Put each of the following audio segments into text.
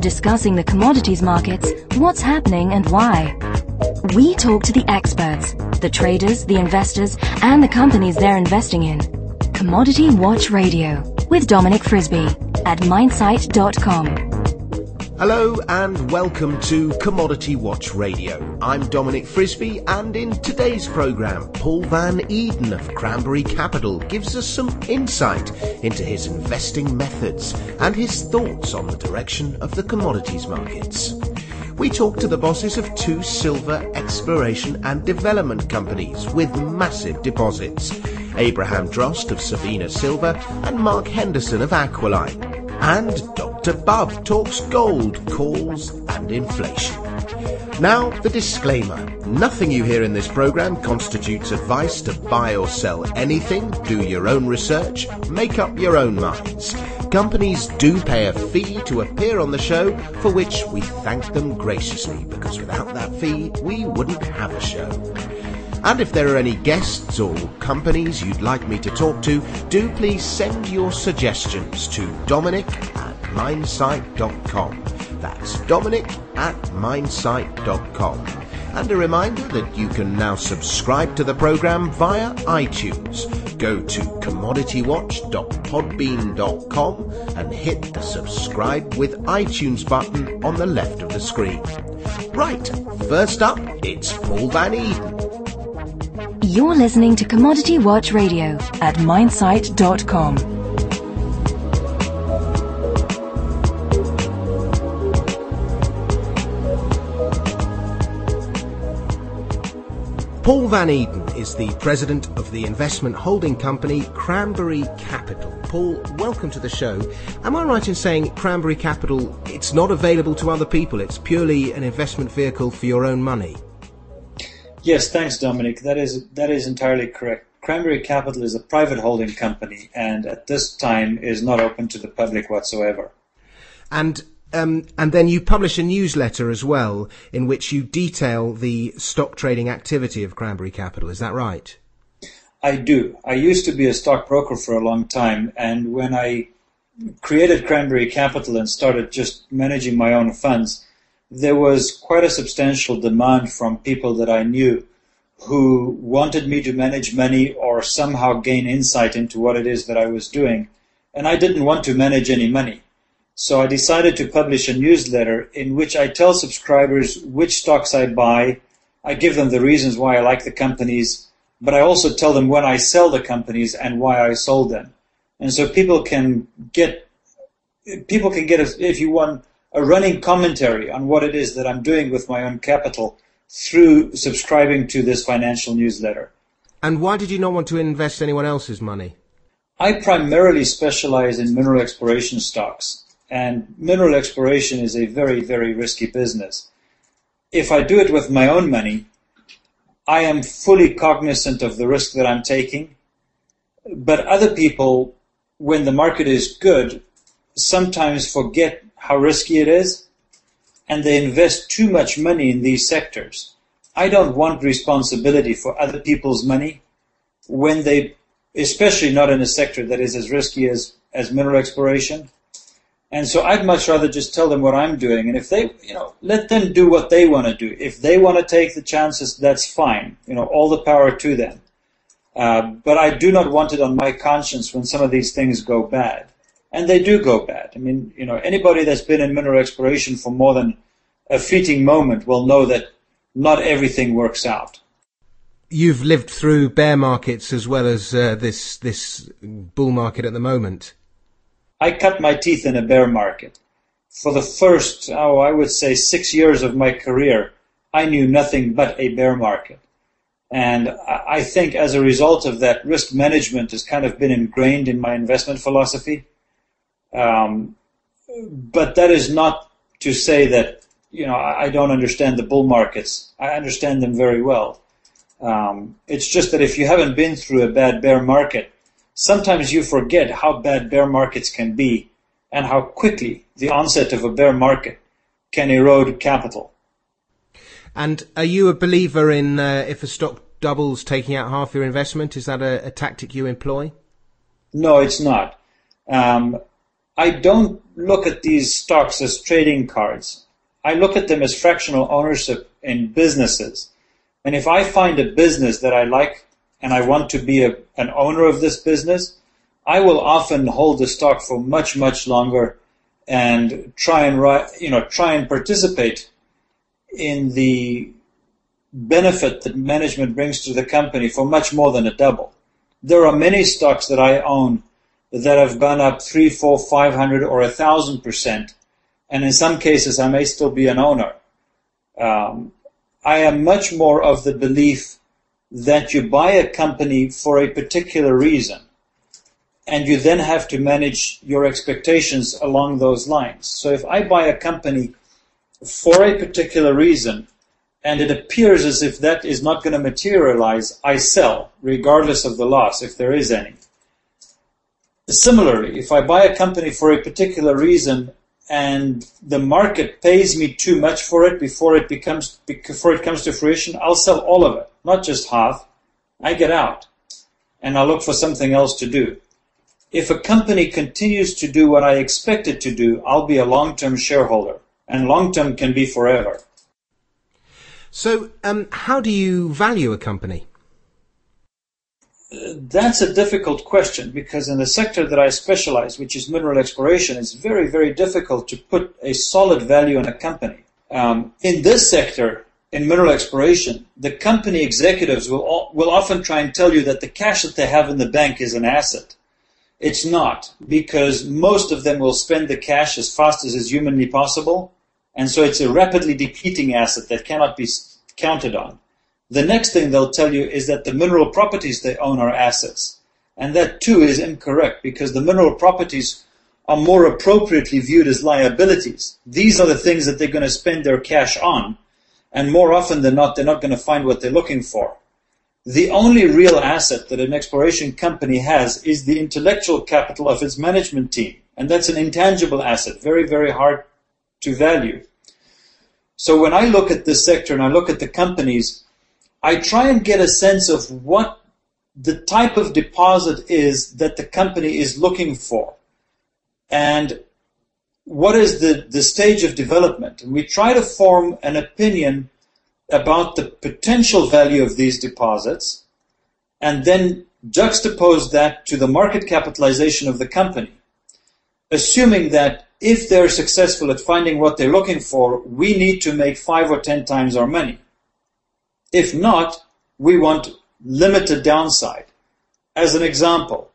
Discussing the commodities markets, what's happening and why. We talk to the experts, the traders, the investors, and the companies they're investing in. Commodity Watch Radio with Dominic Frisby at minesite.com. Hello and welcome to Commodity Watch Radio. I'm Dominic Frisby and in today's programme, Paul Van Eeden of Cranberry Capital gives us some insight into his investing methods and his thoughts on the direction of the commodities markets. We talk to the bosses of two silver exploration and development companies with massive deposits. Abraham Drost of Sabina Silver and Mark Henderson of Aquiline. And Dr. Bub talks gold, calls and inflation. Now, the disclaimer. Nothing you hear in this program constitutes advice to buy or sell anything, do your own research, make up your own minds. Companies do pay a fee to appear on the show, for which we thank them graciously, because without that fee, we wouldn't have a show. And if there are any guests or companies you'd like me to talk to, do please send your suggestions to dominic at minesite.com. That's dominic at minesite.com. And a reminder that you can now subscribe to the program via iTunes. Go to commoditywatch.podbean.com and hit the subscribe with iTunes button on the left of the screen. Right, first up, it's Paul Van Eeden. You're listening to Commodity Watch Radio at minesite.com. Paul Van Eeden is the president of the investment holding company Cranberry Capital. Paul, welcome to the show. Am I right in saying Cranberry Capital, it's not available to other people, it's purely an investment vehicle for your own money? Yes, thanks, Dominic. That is that is entirely correct. Cranberry Capital is a private holding company, and at this time is not open to the public whatsoever. And um, and then you publish a newsletter as well, in which you detail the stock trading activity of Cranberry Capital. Is that right? I do. I used to be a stockbroker for a long time, and when I created Cranberry Capital and started just managing my own funds, there was quite a substantial demand from people that I knew who wanted me to manage money or somehow gain insight into what it is that I was doing. And I didn't want to manage any money. So I decided to publish a newsletter in which I tell subscribers which stocks I buy. I give them the reasons why I like the companies, but I also tell them when I sell the companies and why I sold them. And so people can get, people can get, if you want, a running commentary on what it is that I'm doing with my own capital through subscribing to this financial newsletter. And why did you not want to invest anyone else's money? I primarily specialize in mineral exploration stocks, and mineral exploration is a very, very risky business. If I do it with my own money, I am fully cognizant of the risk that I'm taking, but other people, when the market is good, sometimes forget how risky it is, and they invest too much money in these sectors. I don't want responsibility for other people's money when they, especially not in a sector that is as risky as, as mineral exploration. And so I'd much rather just tell them what I'm doing. And if they, you know, let them do what they want to do. If they want to take the chances, that's fine. You know, all the power to them. Uh, but I do not want it on my conscience when some of these things go bad and they do go bad. I mean, you know, anybody that's been in mineral exploration for more than a fleeting moment will know that not everything works out. You've lived through bear markets as well as uh, this this bull market at the moment. I cut my teeth in a bear market. For the first, oh, I would say six years of my career, I knew nothing but a bear market. And I think as a result of that, risk management has kind of been ingrained in my investment philosophy. Um, but that is not to say that you know I, don't understand the bull markets. I understand them very well. Um, it's just that if you haven't been through a bad bear market, sometimes you forget how bad bear markets can be and how quickly the onset of a bear market can erode capital. And are you a believer in uh, if a stock doubles taking out half your investment? Is that a, a tactic you employ? No, it's not. Um, I don't look at these stocks as trading cards. I look at them as fractional ownership in businesses. And if I find a business that I like and I want to be a, an owner of this business, I will often hold the stock for much, much longer and try and you know try and participate in the benefit that management brings to the company for much more than a double. There are many stocks that I own that have gone up three, four, five hundred, or a thousand percent, and in some cases I may still be an owner. Um, I am much more of the belief that you buy a company for a particular reason, and you then have to manage your expectations along those lines. So if I buy a company for a particular reason, and it appears as if that is not going to materialize, I sell, regardless of the loss, if there is any. Similarly, if I buy a company for a particular reason and the market pays me too much for it before it becomes before it comes to fruition, I'll sell all of it, not just half. I get out and I'll look for something else to do. If a company continues to do what I expect it to do, I'll be a long-term shareholder, and long-term can be forever. So, um, how do you value a company? That's a difficult question because in the sector that I specialize, which is mineral exploration, it's very, very difficult to put a solid value on a company. Um, in this sector, in mineral exploration, the company executives will, will often try and tell you that the cash that they have in the bank is an asset. It's not because most of them will spend the cash as fast as is humanly possible. And so it's a rapidly depleting asset that cannot be counted on. The next thing they'll tell you is that the mineral properties they own are assets. And that too is incorrect because the mineral properties are more appropriately viewed as liabilities. These are the things that they're going to spend their cash on. And more often than not, they're not going to find what they're looking for. The only real asset that an exploration company has is the intellectual capital of its management team. And that's an intangible asset, very, very hard to value. So when I look at this sector and I look at the companies, I try and get a sense of what the type of deposit is that the company is looking for and what is the, the stage of development. And we try to form an opinion about the potential value of these deposits and then juxtapose that to the market capitalization of the company, assuming that if they're successful at finding what they're looking for, we need to make five or ten times our money. If not, we want limited downside. As an example,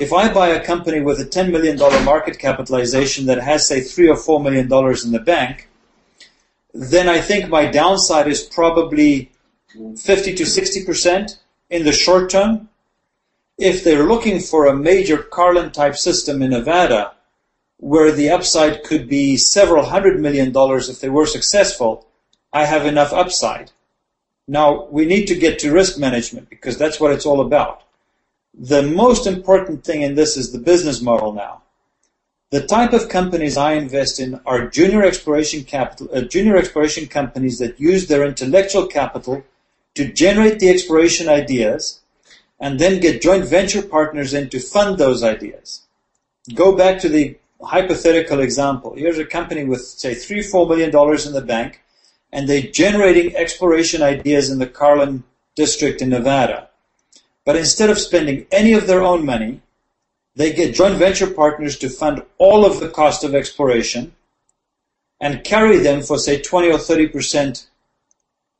if I buy a company with a $10 million market capitalization that has, say, three or four million dollars in the bank, then I think my downside is probably 50 to 60% in the short term. If they're looking for a major Carlin type system in Nevada, where the upside could be several hundred million dollars if they were successful, I have enough upside. Now, we need to get to risk management because that's what it's all about. The most important thing in this is the business model now. The type of companies I invest in are junior exploration capital, uh, junior exploration companies that use their intellectual capital to generate the exploration ideas and then get joint venture partners in to fund those ideas. Go back to the hypothetical example. Here's a company with, say, three, four million dollars in the bank and they're generating exploration ideas in the Carlin district in Nevada. But instead of spending any of their own money, they get joint venture partners to fund all of the cost of exploration and carry them for say 20 or 30%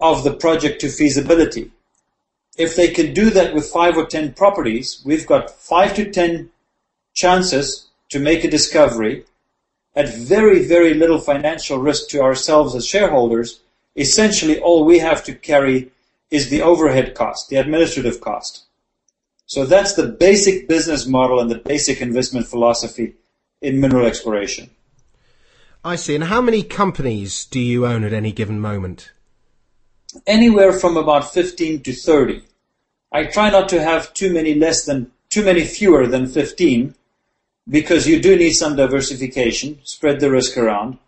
of the project to feasibility. If they can do that with five or 10 properties, we've got five to 10 chances to make a discovery at very, very little financial risk to ourselves as shareholders, essentially all we have to carry is the overhead cost, the administrative cost. So that's the basic business model and the basic investment philosophy in mineral exploration. I see. And how many companies do you own at any given moment? Anywhere from about 15 to 30. I try not to have too many less than, too many fewer than 15 because you do need some diversification, spread the risk around.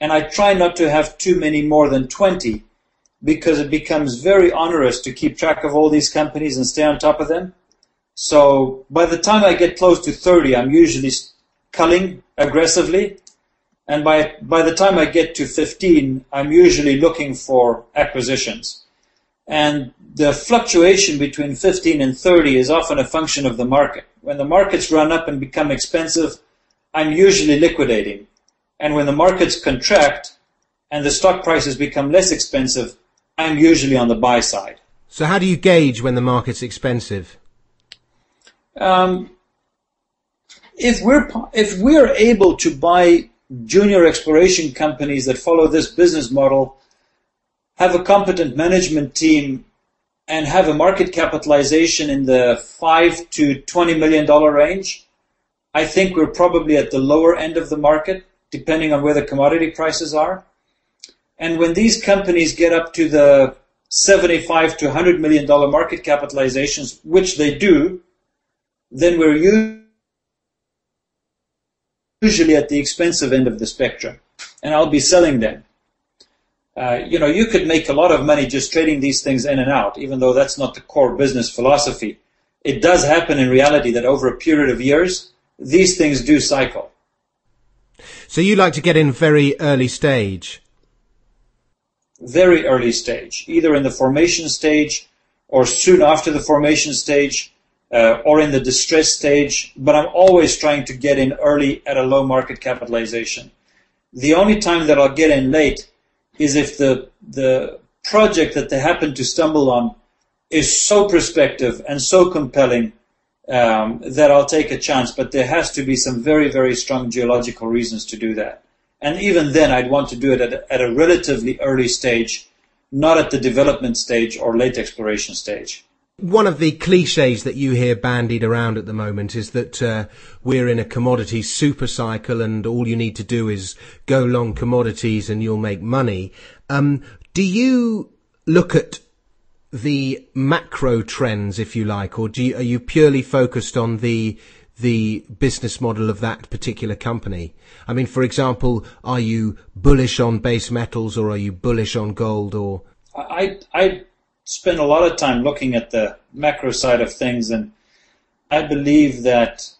And I try not to have too many more than 20 because it becomes very onerous to keep track of all these companies and stay on top of them. So by the time I get close to 30, I'm usually culling aggressively. And by, by the time I get to 15, I'm usually looking for acquisitions. And the fluctuation between 15 and 30 is often a function of the market. When the markets run up and become expensive, I'm usually liquidating. And when the markets contract and the stock prices become less expensive, I'm usually on the buy side. So how do you gauge when the market's expensive? Um, if we're if we're able to buy junior exploration companies that follow this business model, have a competent management team, and have a market capitalization in the five to twenty million dollar range, I think we're probably at the lower end of the market, depending on where the commodity prices are. And when these companies get up to the 75 to 100 million dollar market capitalizations, which they do, then we're usually at the expensive end of the spectrum. And I'll be selling them. Uh, you know, you could make a lot of money just trading these things in and out, even though that's not the core business philosophy. It does happen in reality that over a period of years, these things do cycle. So you like to get in very early stage? Very early stage, either in the formation stage or soon after the formation stage uh, or in the distress stage, but I'm always trying to get in early at a low market capitalization. The only time that I'll get in late is if the the project that they happen to stumble on is so prospective and so compelling um, that I'll take a chance. But there has to be some very very strong geological reasons to do that. And even then, I'd want to do it at at a relatively early stage, not at the development stage or late exploration stage. One of the cliches that you hear bandied around at the moment is that uh, we're in a commodity super cycle and all you need to do is go long commodities and you'll make money. Um, do you look at the macro trends, if you like, or you, are you purely focused on the the business model of that particular company? I mean, for example, are you bullish on base metals or are you bullish on gold or? I I spend a lot of time looking at the macro side of things, and I believe that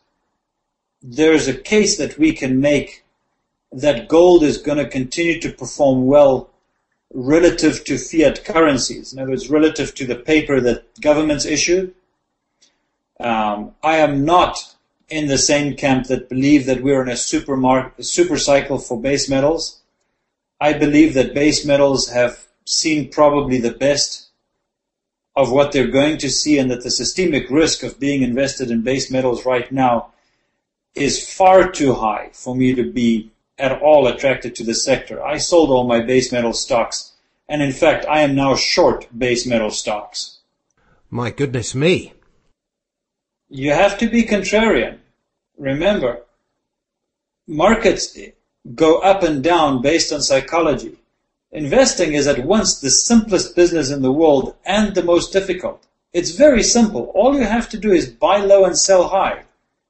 there's a case that we can make that gold is going to continue to perform well relative to fiat currencies. In other words, relative to the paper that governments issue. Um, I am not in the same camp that believe that we're in a super, mar- super cycle for base metals. I believe that base metals have seen probably the best of what they're going to see and that the systemic risk of being invested in base metals right now is far too high for me to be at all attracted to the sector. I sold all my base metal stocks and in fact I am now short base metal stocks. My goodness me. You have to be contrarian. Remember, markets go up and down based on psychology. Investing is at once the simplest business in the world and the most difficult. It's very simple. All you have to do is buy low and sell high.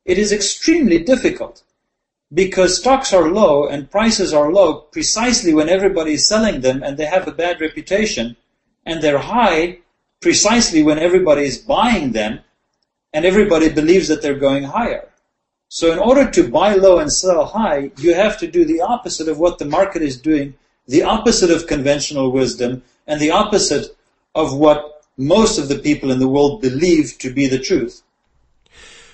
It is extremely difficult because stocks are low and prices are low precisely when everybody is selling them and they have a bad reputation, and they're high precisely when everybody is buying them and everybody believes that they're going higher. So in order to buy low and sell high, you have to do the opposite of what the market is doing the opposite of conventional wisdom and the opposite of what most of the people in the world believe to be the truth.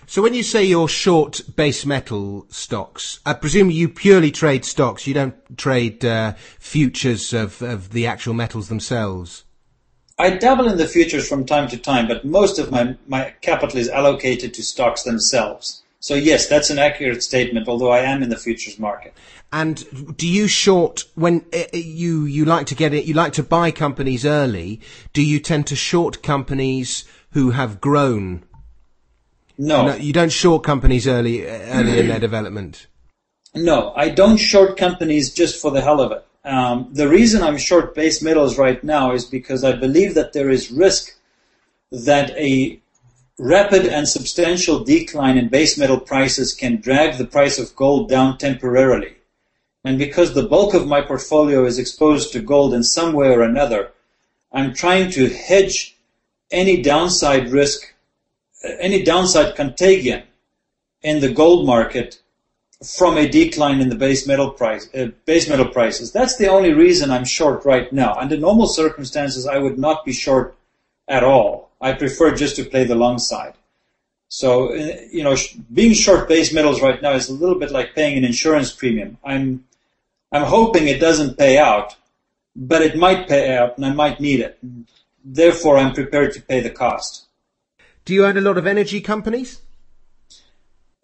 So when you say you're short base metal stocks, I presume you purely trade stocks. You don't trade uh, futures of, of the actual metals themselves. I dabble in the futures from time to time, but most of my, my capital is allocated to stocks themselves. So yes, that's an accurate statement, although I am in the futures market. And do you short when uh, uh, you you like to get it? You like to buy companies early. Do you tend to short companies who have grown? No, no you don't short companies early early in their development. No, I don't short companies just for the hell of it. Um, the reason I'm short base metals right now is because I believe that there is risk that a rapid and substantial decline in base metal prices can drag the price of gold down temporarily. And because the bulk of my portfolio is exposed to gold in some way or another, I'm trying to hedge any downside risk, any downside contagion in the gold market from a decline in the base metal price, uh, base metal prices. That's the only reason I'm short right now. Under normal circumstances, I would not be short at all. I prefer just to play the long side. So, uh, you know, being short base metals right now is a little bit like paying an insurance premium. I'm, I'm hoping it doesn't pay out, but it might pay out and I might need it. Therefore, I'm prepared to pay the cost. Do you own a lot of energy companies?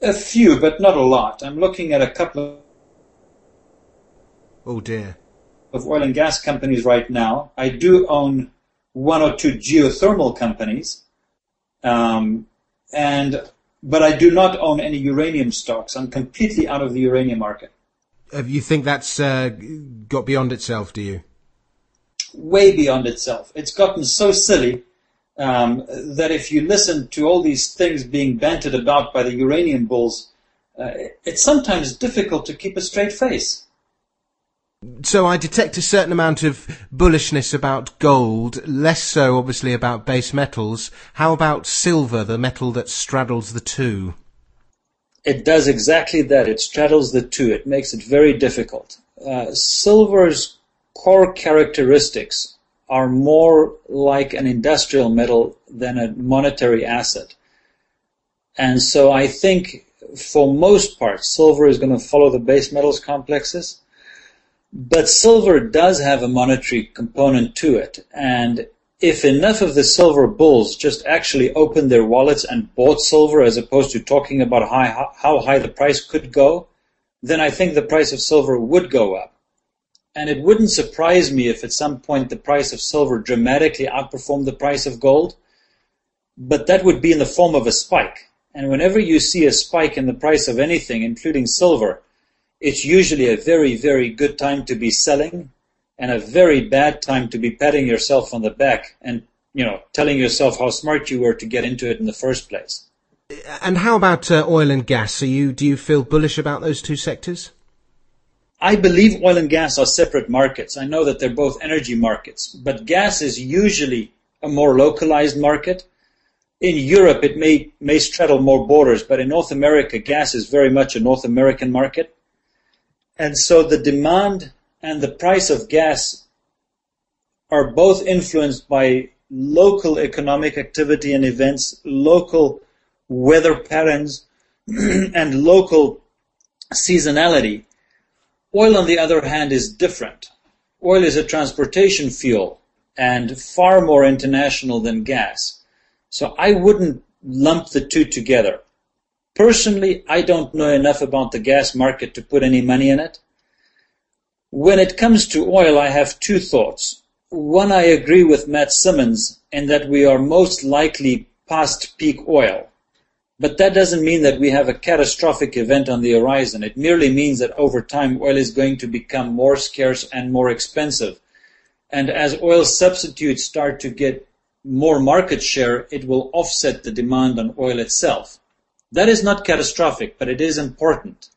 A few, but not a lot. I'm looking at a couple of Oh dear. Of oil and gas companies right now. I do own one or two geothermal companies, um, and but I do not own any uranium stocks. I'm completely out of the uranium market. Uh, you think that's uh, got beyond itself? Do you? Way beyond itself. It's gotten so silly um, that if you listen to all these things being banted about by the uranium bulls, uh, it's sometimes difficult to keep a straight face. So I detect a certain amount of bullishness about gold, less so obviously about base metals. How about silver, the metal that straddles the two? It does exactly that. It straddles the two. It makes it very difficult. Uh, silver's core characteristics are more like an industrial metal than a monetary asset. And so I think for most part, silver is going to follow the base metals complexes. But silver does have a monetary component to it. And if enough of the silver bulls just actually opened their wallets and bought silver as opposed to talking about high, how high the price could go, then I think the price of silver would go up. And it wouldn't surprise me if at some point the price of silver dramatically outperformed the price of gold, but that would be in the form of a spike. And whenever you see a spike in the price of anything, including silver, it's usually a very, very good time to be selling and a very bad time to be patting yourself on the back and, you know, telling yourself how smart you were to get into it in the first place. And how about uh, oil and gas? Are you, do you feel bullish about those two sectors? I believe oil and gas are separate markets. I know that they're both energy markets, but gas is usually a more localized market. In Europe, it may, may straddle more borders, but in North America, gas is very much a North American market. And so the demand and the price of gas are both influenced by local economic activity and events, local weather patterns, and local seasonality. Oil, on the other hand, is different. Oil is a transportation fuel and far more international than gas. So I wouldn't lump the two together. Personally, I don't know enough about the gas market to put any money in it. When it comes to oil, I have two thoughts. One, I agree with Matt Simmons in that we are most likely past peak oil. But that doesn't mean that we have a catastrophic event on the horizon. It merely means that over time oil is going to become more scarce and more expensive. And as oil substitutes start to get more market share, it will offset the demand on oil itself. That is not catastrophic, but it is important.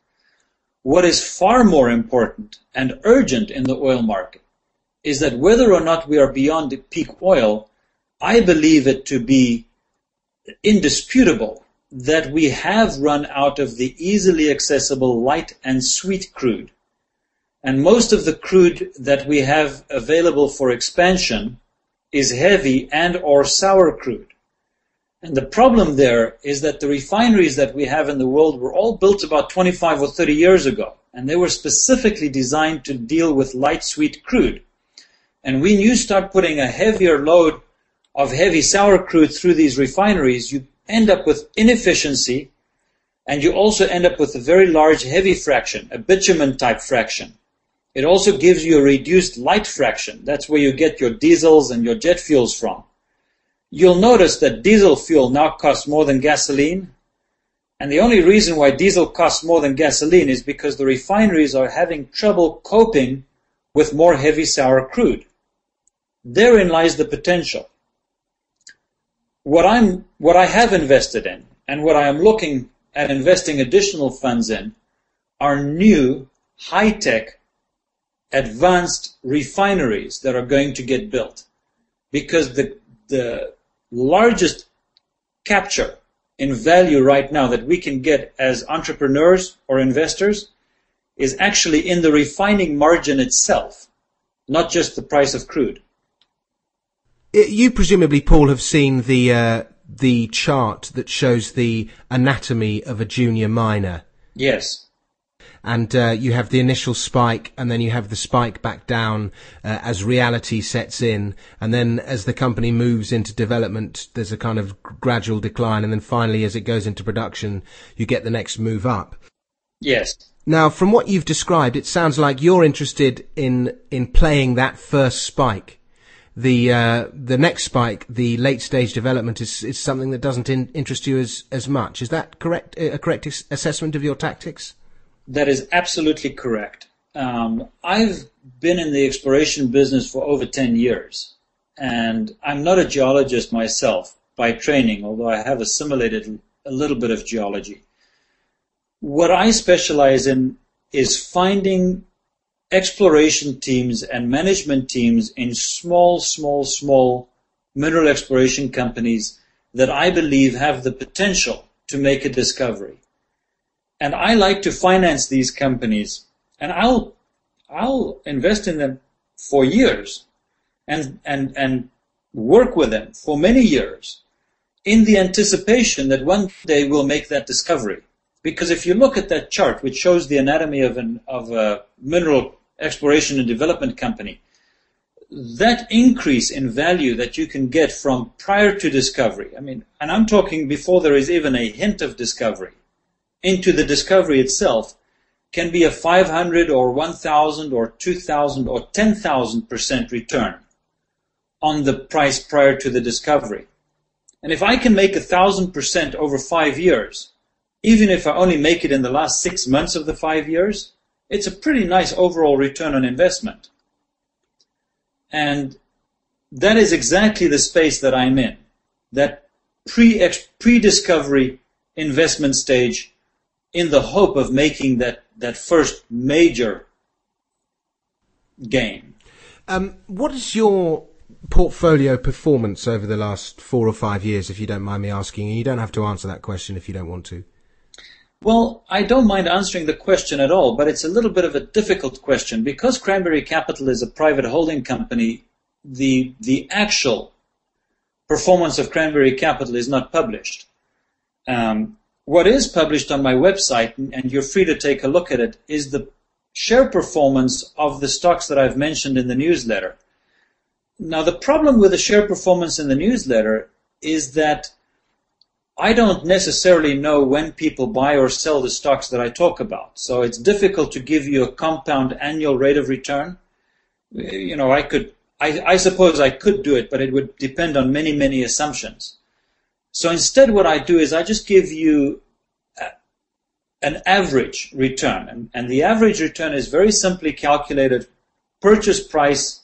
What is far more important and urgent in the oil market is that whether or not we are beyond peak oil, I believe it to be indisputable that we have run out of the easily accessible light and sweet crude. And most of the crude that we have available for expansion is heavy and or sour crude. And the problem there is that the refineries that we have in the world were all built about 25 or 30 years ago. And they were specifically designed to deal with light sweet crude. And when you start putting a heavier load of heavy sour crude through these refineries, you end up with inefficiency, and you also end up with a very large heavy fraction, a bitumen type fraction. It also gives you a reduced light fraction. That's where you get your diesels and your jet fuels from. You'll notice that diesel fuel now costs more than gasoline. And the only reason why diesel costs more than gasoline is because the refineries are having trouble coping with more heavy sour crude. Therein lies the potential what I'm what I have invested in and what I am looking at investing additional funds in are new high-tech advanced refineries that are going to get built. because the, the largest capture in value right now that we can get as entrepreneurs or investors is actually in the refining margin itself, not just the price of crude. You presumably, Paul, have seen the uh, the chart that shows the anatomy of a junior miner. Yes and uh, you have the initial spike, and then you have the spike back down uh, as reality sets in, and then as the company moves into development, there's a kind of gradual decline, and then finally, as it goes into production, you get the next move up. Yes. Now, from what you've described, it sounds like you're interested in in playing that first spike. The uh, the next spike, the late stage development, is is something that doesn't in, interest you as as much. Is that correct? A correct assessment of your tactics? That is absolutely correct. Um, I've been in the exploration business for over 10 years, and I'm not a geologist myself by training, although I have assimilated a little bit of geology. What I specialize in is finding exploration teams and management teams in small, small, small mineral exploration companies that I believe have the potential to make a discovery and I like to finance these companies, and I'll I'll invest in them for years, and and and work with them for many years, in the anticipation that one day we'll make that discovery. Because if you look at that chart, which shows the anatomy of an of a mineral exploration and development company, that increase in value that you can get from prior to discovery, I mean, and I'm talking before there is even a hint of discovery, into the discovery itself can be a 500 or 1000 or 2000 or 10,000% return on the price prior to the discovery. And if I can make a thousand percent over five years, even if I only make it in the last six months of the five years, it's a pretty nice overall return on investment. And that is exactly the space that I'm in. That pre, pre-discovery investment stage in the hope of making that, that first major gain. Um, what is your portfolio performance over the last four or five years, if you don't mind me asking? And you don't have to answer that question if you don't want to. Well, I don't mind answering the question at all, but it's a little bit of a difficult question. Because Cranberry Capital is a private holding company, the, the actual performance of Cranberry Capital is not published. Um, what is published on my website, and you're free to take a look at it, is the share performance of the stocks that I've mentioned in the newsletter. Now, the problem with the share performance in the newsletter is that I don't necessarily know when people buy or sell the stocks that I talk about. So it's difficult to give you a compound annual rate of return. You know, I could, I, I suppose I could do it, but it would depend on many, many assumptions. So instead, what I do is I just give you a, an average return. And, and the average return is very simply calculated purchase price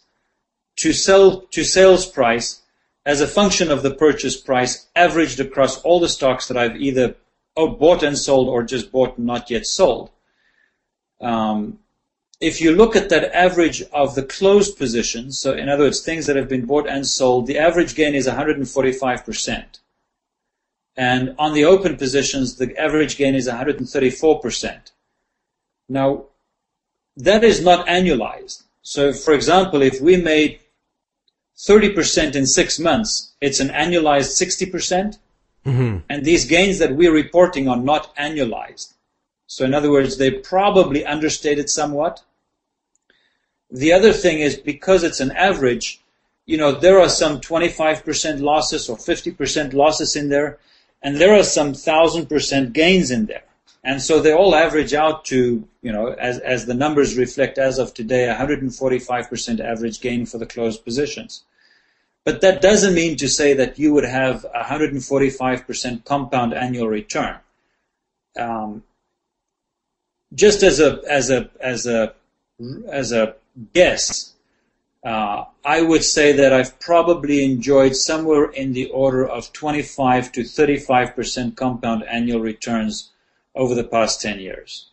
to sell to sales price as a function of the purchase price averaged across all the stocks that I've either oh, bought and sold or just bought and not yet sold. Um, if you look at that average of the closed positions, so in other words, things that have been bought and sold, the average gain is 145%. And on the open positions, the average gain is 134%. Now, that is not annualized. So, for example, if we made 30% in six months, it's an annualized 60%. percent mm hmm And these gains that we're reporting are not annualized. So, in other words, they probably understated somewhat. The other thing is because it's an average, you know, there are some 25% losses or 50% losses in there and there are some thousand percent gains in there. And so they all average out to, you know, as, as the numbers reflect as of today, 145% average gain for the closed positions. But that doesn't mean to say that you would have 145% compound annual return. Um, just as a as a as a as a guess, uh, I would say that I've probably enjoyed somewhere in the order of 25 to 35 percent compound annual returns over the past 10 years.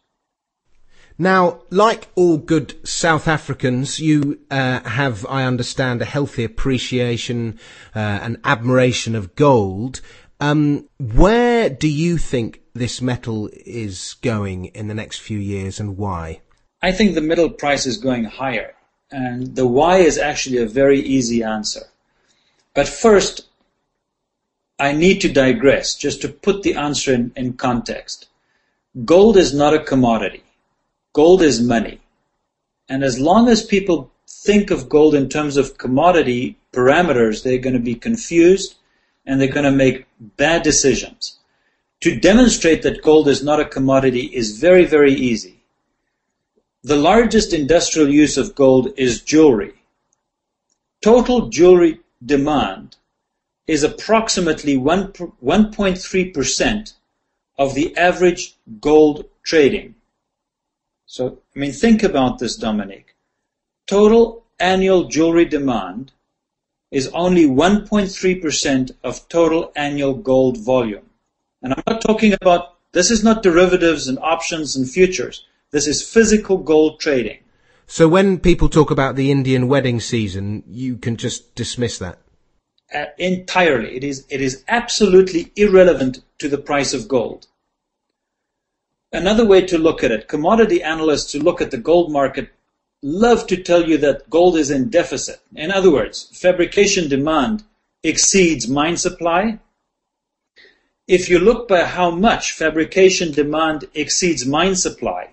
Now, like all good South Africans, you uh, have, I understand, a healthy appreciation uh, and admiration of gold. Um, where do you think this metal is going in the next few years and why? I think the metal price is going higher. And the why is actually a very easy answer. But first, I need to digress just to put the answer in, in context. Gold is not a commodity. Gold is money. And as long as people think of gold in terms of commodity parameters, they're going to be confused and they're going to make bad decisions. To demonstrate that gold is not a commodity is very, very easy. The largest industrial use of gold is jewelry. Total jewelry demand is approximately 1.3% of the average gold trading. So, I mean, think about this, Dominic. Total annual jewelry demand is only 1.3% of total annual gold volume. And I'm not talking about, this is not derivatives and options and futures. This is physical gold trading. So when people talk about the Indian wedding season, you can just dismiss that? Uh, entirely. It is, it is absolutely irrelevant to the price of gold. Another way to look at it, commodity analysts who look at the gold market love to tell you that gold is in deficit. In other words, fabrication demand exceeds mine supply. If you look by how much fabrication demand exceeds mine supply,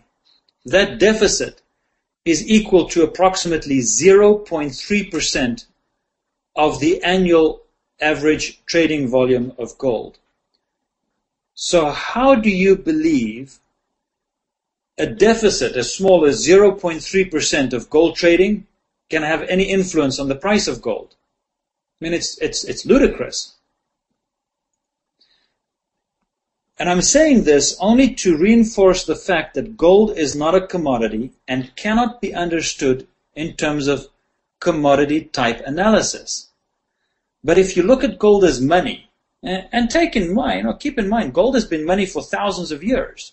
that deficit is equal to approximately 0.3% of the annual average trading volume of gold. So how do you believe a deficit as small as 0.3% of gold trading can have any influence on the price of gold. I mean, it's, it's, it's ludicrous. And I'm saying this only to reinforce the fact that gold is not a commodity and cannot be understood in terms of commodity type analysis. But if you look at gold as money, eh, and take in mind, or keep in mind, gold has been money for thousands of years.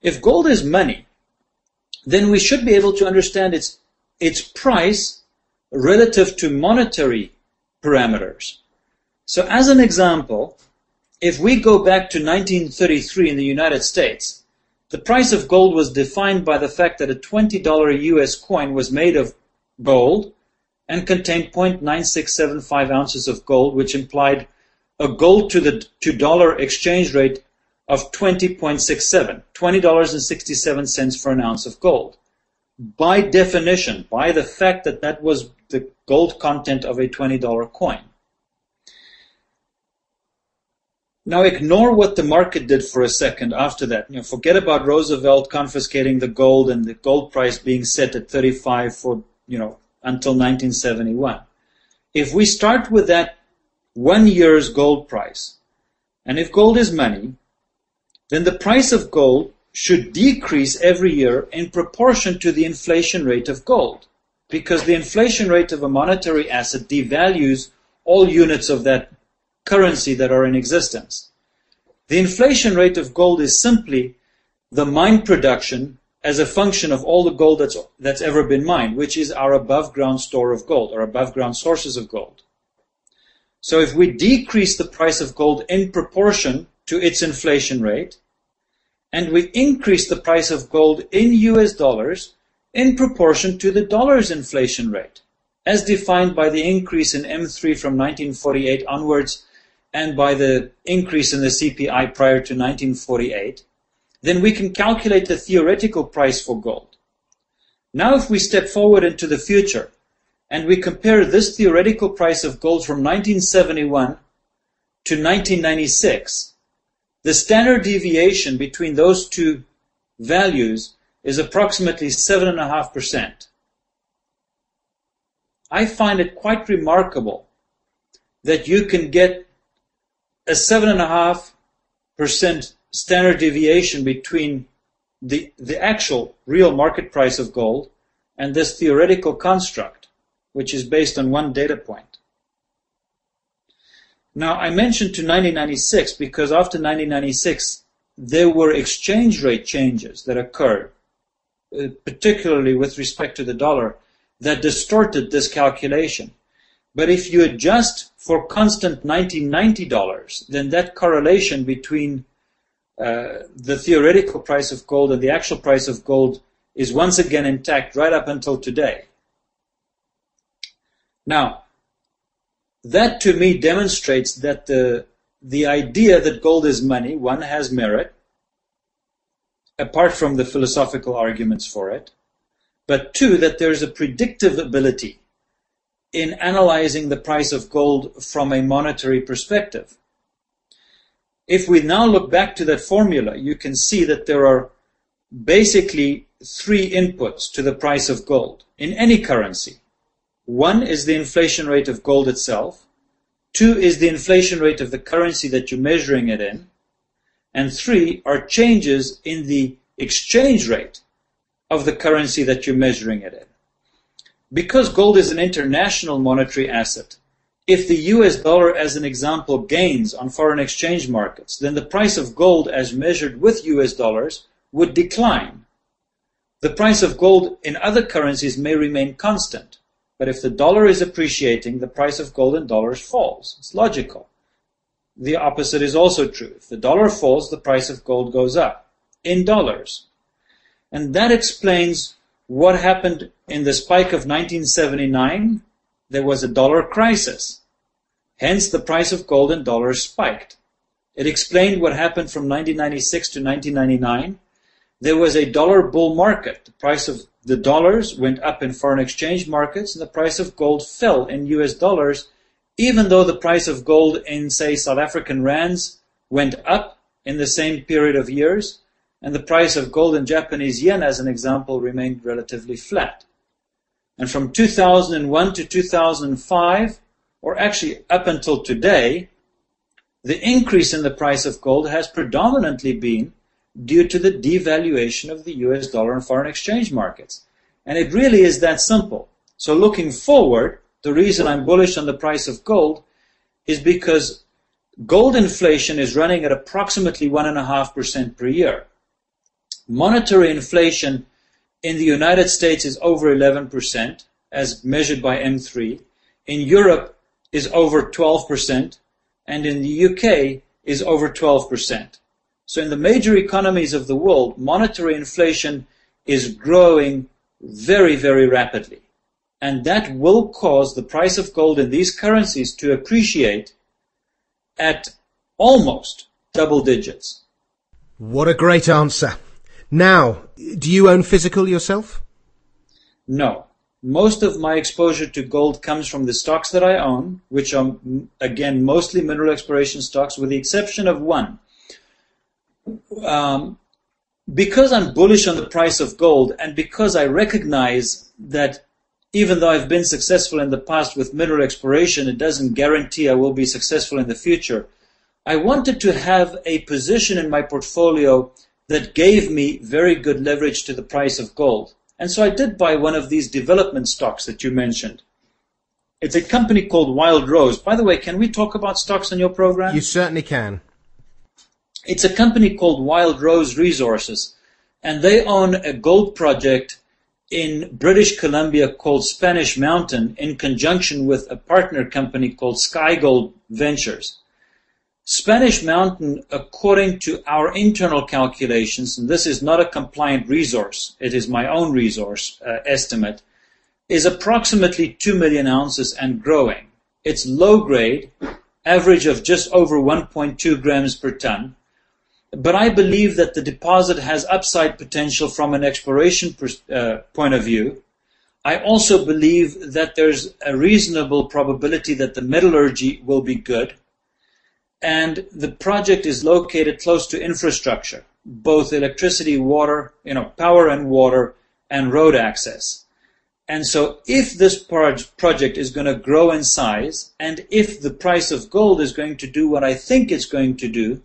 If gold is money, then we should be able to understand its, its price relative to monetary parameters. So as an example, if we go back to 1933 in the United States, the price of gold was defined by the fact that a $20 US coin was made of gold and contained 0.9675 ounces of gold, which implied a gold to the to dollar exchange rate of 20.67, $20.67 for an ounce of gold. By definition, by the fact that that was the gold content of a $20 coin. Now ignore what the market did for a second after that. You know, forget about Roosevelt confiscating the gold and the gold price being set at 35 for, you know, until 1971. If we start with that one year's gold price, and if gold is money, then the price of gold should decrease every year in proportion to the inflation rate of gold. Because the inflation rate of a monetary asset devalues all units of that currency that are in existence. The inflation rate of gold is simply the mine production as a function of all the gold that's, that's ever been mined, which is our above ground store of gold, or above ground sources of gold. So if we decrease the price of gold in proportion to its inflation rate, and we increase the price of gold in US dollars in proportion to the dollar's inflation rate, as defined by the increase in M3 from 1948 onwards and by the increase in the CPI prior to 1948, then we can calculate the theoretical price for gold. Now if we step forward into the future and we compare this theoretical price of gold from 1971 to 1996, the standard deviation between those two values is approximately 7.5%. I find it quite remarkable that you can get a 7.5% standard deviation between the, the actual real market price of gold and this theoretical construct, which is based on one data point. Now, I mentioned to 1996 because after 1996, there were exchange rate changes that occurred uh, particularly with respect to the dollar, that distorted this calculation. But if you adjust for constant 1990 dollars, then that correlation between uh, the theoretical price of gold and the actual price of gold is once again intact right up until today. Now, that to me demonstrates that the the idea that gold is money, one, has merit, apart from the philosophical arguments for it, but two, that there's a predictive ability in analyzing the price of gold from a monetary perspective. If we now look back to that formula, you can see that there are basically three inputs to the price of gold in any currency. One is the inflation rate of gold itself. Two is the inflation rate of the currency that you're measuring it in. And three are changes in the exchange rate of the currency that you're measuring it in. Because gold is an international monetary asset, if the US dollar, as an example, gains on foreign exchange markets, then the price of gold as measured with US dollars would decline. The price of gold in other currencies may remain constant, but if the dollar is appreciating, the price of gold in dollars falls. It's logical. The opposite is also true. If the dollar falls, the price of gold goes up in dollars. And that explains what happened in the spike of 1979 there was a dollar crisis. Hence, the price of gold in dollars spiked. It explained what happened from 1996 to 1999. There was a dollar bull market. The price of the dollars went up in foreign exchange markets and the price of gold fell in US dollars, even though the price of gold in, say, South African rands went up in the same period of years, and the price of gold in Japanese yen, as an example, remained relatively flat. And from 2001 to 2005, or actually up until today, the increase in the price of gold has predominantly been due to the devaluation of the US dollar in foreign exchange markets. And it really is that simple. So looking forward, the reason I'm bullish on the price of gold is because gold inflation is running at approximately 1.5% per year. Monetary inflation in the United States is over 11%, as measured by M3. In Europe is over 12%, and in the UK is over 12%. So in the major economies of the world, monetary inflation is growing very, very rapidly. And that will cause the price of gold in these currencies to appreciate at almost double digits. What a great answer. Now, do you own physical yourself? No. Most of my exposure to gold comes from the stocks that I own, which are, again, mostly mineral exploration stocks, with the exception of one. Um, because I'm bullish on the price of gold, and because I recognize that even though I've been successful in the past with mineral exploration, it doesn't guarantee I will be successful in the future. I wanted to have a position in my portfolio that gave me very good leverage to the price of gold. And so I did buy one of these development stocks that you mentioned. It's a company called Wild Rose. By the way, can we talk about stocks on your program? You certainly can. It's a company called Wild Rose Resources, and they own a gold project in British Columbia called Spanish Mountain in conjunction with a partner company called Skygold Ventures. Spanish Mountain, according to our internal calculations, and this is not a compliant resource, it is my own resource uh, estimate, is approximately 2 million ounces and growing. It's low grade, average of just over 1.2 grams per ton. But I believe that the deposit has upside potential from an exploration per, uh, point of view. I also believe that there's a reasonable probability that the metallurgy will be good and the project is located close to infrastructure, both electricity, water, you know, power and water, and road access. And so if this project is going to grow in size, and if the price of gold is going to do what I think it's going to do,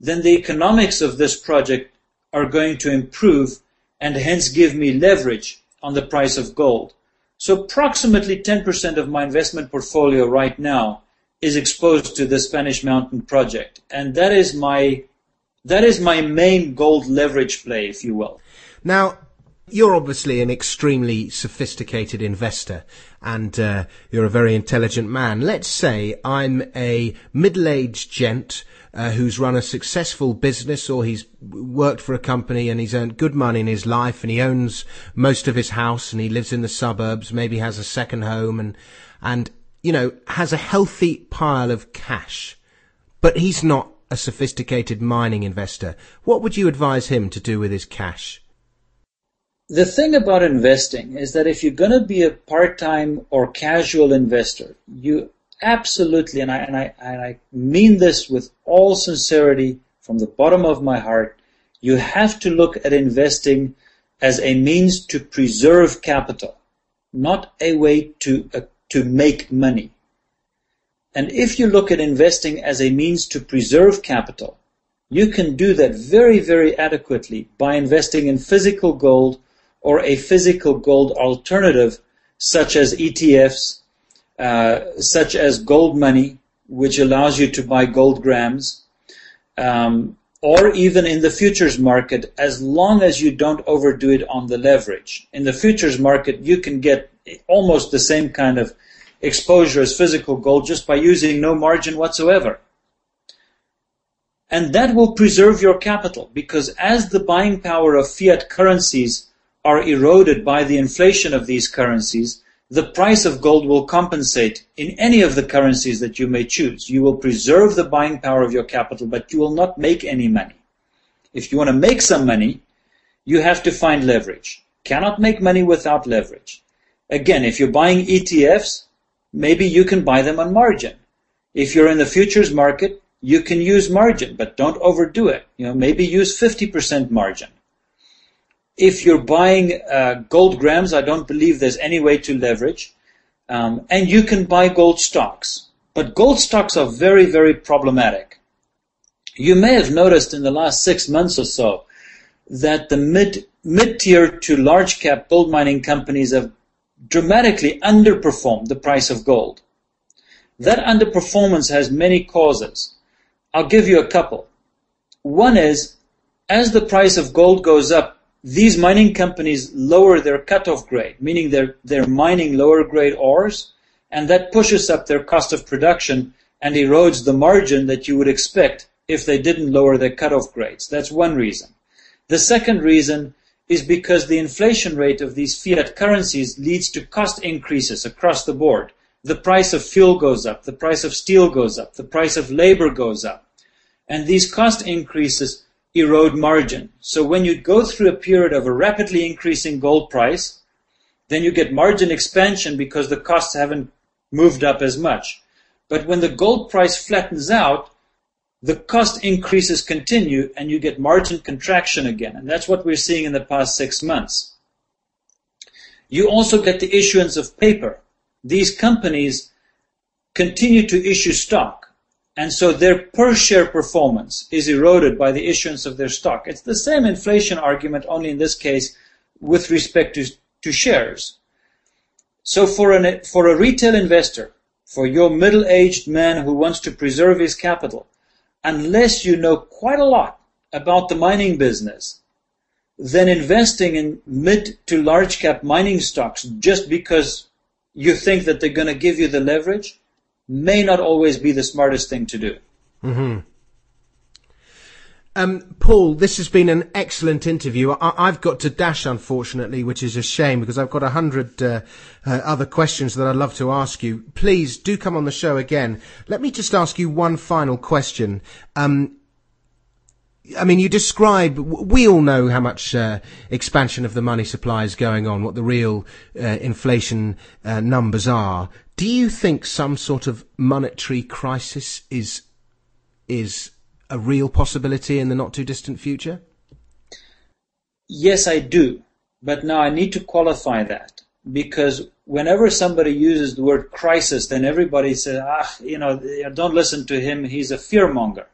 then the economics of this project are going to improve and hence give me leverage on the price of gold. So approximately 10% of my investment portfolio right now is exposed to the Spanish Mountain project, and that is my that is my main gold leverage play, if you will. Now, You're obviously an extremely sophisticated investor and uh, you're a very intelligent man. Let's say I'm a middle-aged gent uh, who's run a successful business or he's worked for a company and he's earned good money in his life and he owns most of his house and he lives in the suburbs, maybe has a second home and, and, you know, has a healthy pile of cash. But he's not a sophisticated mining investor. What would you advise him to do with his cash? The thing about investing is that if you're going to be a part-time or casual investor, you absolutely, and I, and I, and I mean this with all sincerity from the bottom of my heart, you have to look at investing as a means to preserve capital, not a way to, to make money. And if you look at investing as a means to preserve capital, you can do that very, very adequately by investing in physical gold or a physical gold alternative such as ETFs, uh, such as GoldMoney, which allows you to buy gold grams, um, or even in the futures market, as long as you don't overdo it on the leverage. In the futures market, you can get almost the same kind of exposure as physical gold just by using no margin whatsoever. And that will preserve your capital because as the buying power of fiat currencies are eroded by the inflation of these currencies, the price of gold will compensate in any of the currencies that you may choose. You will preserve the buying power of your capital, but you will not make any money. If you want to make some money, you have to find leverage. Cannot make money without leverage. Again, if you're buying ETFs, maybe you can buy them on margin. If you're in the futures market, you can use margin, but don't overdo it. You know, maybe use 50% margin. If you're buying uh, gold grams, I don't believe there's any way to leverage. Um, and you can buy gold stocks. But gold stocks are very, very problematic. You may have noticed in the last six months or so that the mid, mid-tier to large cap gold mining companies have dramatically underperformed the price of gold. That underperformance has many causes. I'll give you a couple. One is, as the price of gold goes up, these mining companies lower their cutoff grade, meaning they're, they're mining lower grade ores, and that pushes up their cost of production and erodes the margin that you would expect if they didn't lower their cutoff grades. That's one reason. The second reason is because the inflation rate of these fiat currencies leads to cost increases across the board. The price of fuel goes up, the price of steel goes up, the price of labor goes up. And these cost increases erode margin. So when you go through a period of a rapidly increasing gold price, then you get margin expansion because the costs haven't moved up as much. But when the gold price flattens out, the cost increases continue and you get margin contraction again. And that's what we're seeing in the past six months. You also get the issuance of paper. These companies continue to issue stock. And so their per share performance is eroded by the issuance of their stock. It's the same inflation argument, only in this case with respect to, to shares. So for, an, for a retail investor, for your middle-aged man who wants to preserve his capital, unless you know quite a lot about the mining business, then investing in mid to large cap mining stocks just because you think that they're going to give you the leverage may not always be the smartest thing to do. Mm-hmm. Um, Paul, this has been an excellent interview. I- have got to dash, unfortunately, which is a shame because I've got a hundred uh, uh, other questions that I'd love to ask you. Please do come on the show again. Let me just ask you one final question. Um, I mean, you describe, we all know how much uh, expansion of the money supply is going on, what the real uh, inflation uh, numbers are. Do you think some sort of monetary crisis is is a real possibility in the not too distant future? Yes, I do. But now I need to qualify that because whenever somebody uses the word crisis, then everybody says, ah, you know, don't listen to him. He's a fearmonger.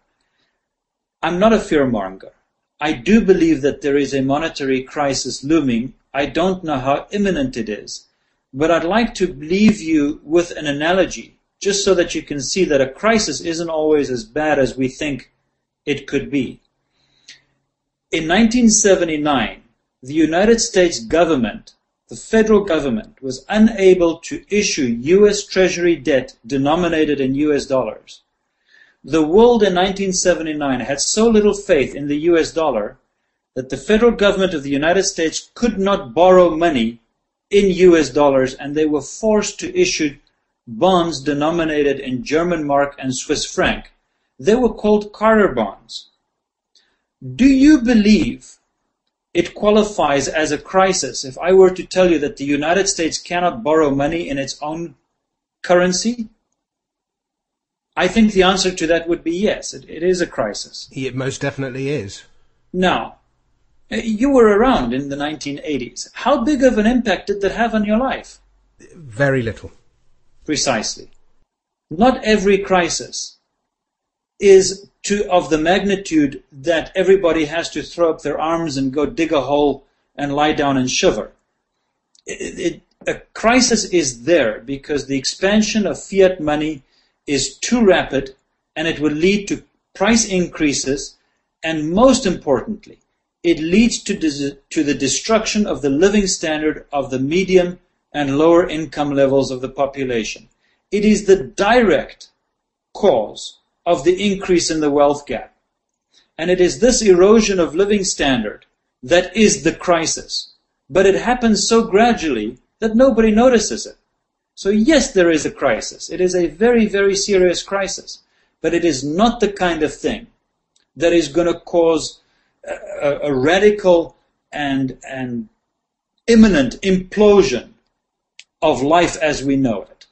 I'm not a fearmonger. I do believe that there is a monetary crisis looming. I don't know how imminent it is. But I'd like to leave you with an analogy, just so that you can see that a crisis isn't always as bad as we think it could be. In 1979, the United States government, the federal government, was unable to issue US Treasury debt denominated in US dollars, the world in 1979 had so little faith in the US dollar that the federal government of the United States could not borrow money in US dollars and they were forced to issue bonds denominated in German mark and Swiss franc. They were called Carter bonds. Do you believe it qualifies as a crisis if I were to tell you that the United States cannot borrow money in its own currency? I think the answer to that would be yes. It, it is a crisis. It most definitely is. Now, you were around in the 1980s. How big of an impact did that have on your life? Very little. Precisely. Not every crisis is to, of the magnitude that everybody has to throw up their arms and go dig a hole and lie down and shiver. It, it, a crisis is there because the expansion of fiat money is too rapid and it will lead to price increases and most importantly, it leads to, to the destruction of the living standard of the medium and lower income levels of the population. It is the direct cause of the increase in the wealth gap. And it is this erosion of living standard that is the crisis. But it happens so gradually that nobody notices it. So yes, there is a crisis. It is a very, very serious crisis. But it is not the kind of thing that is going to cause a, a, radical and, and imminent implosion of life as we know it.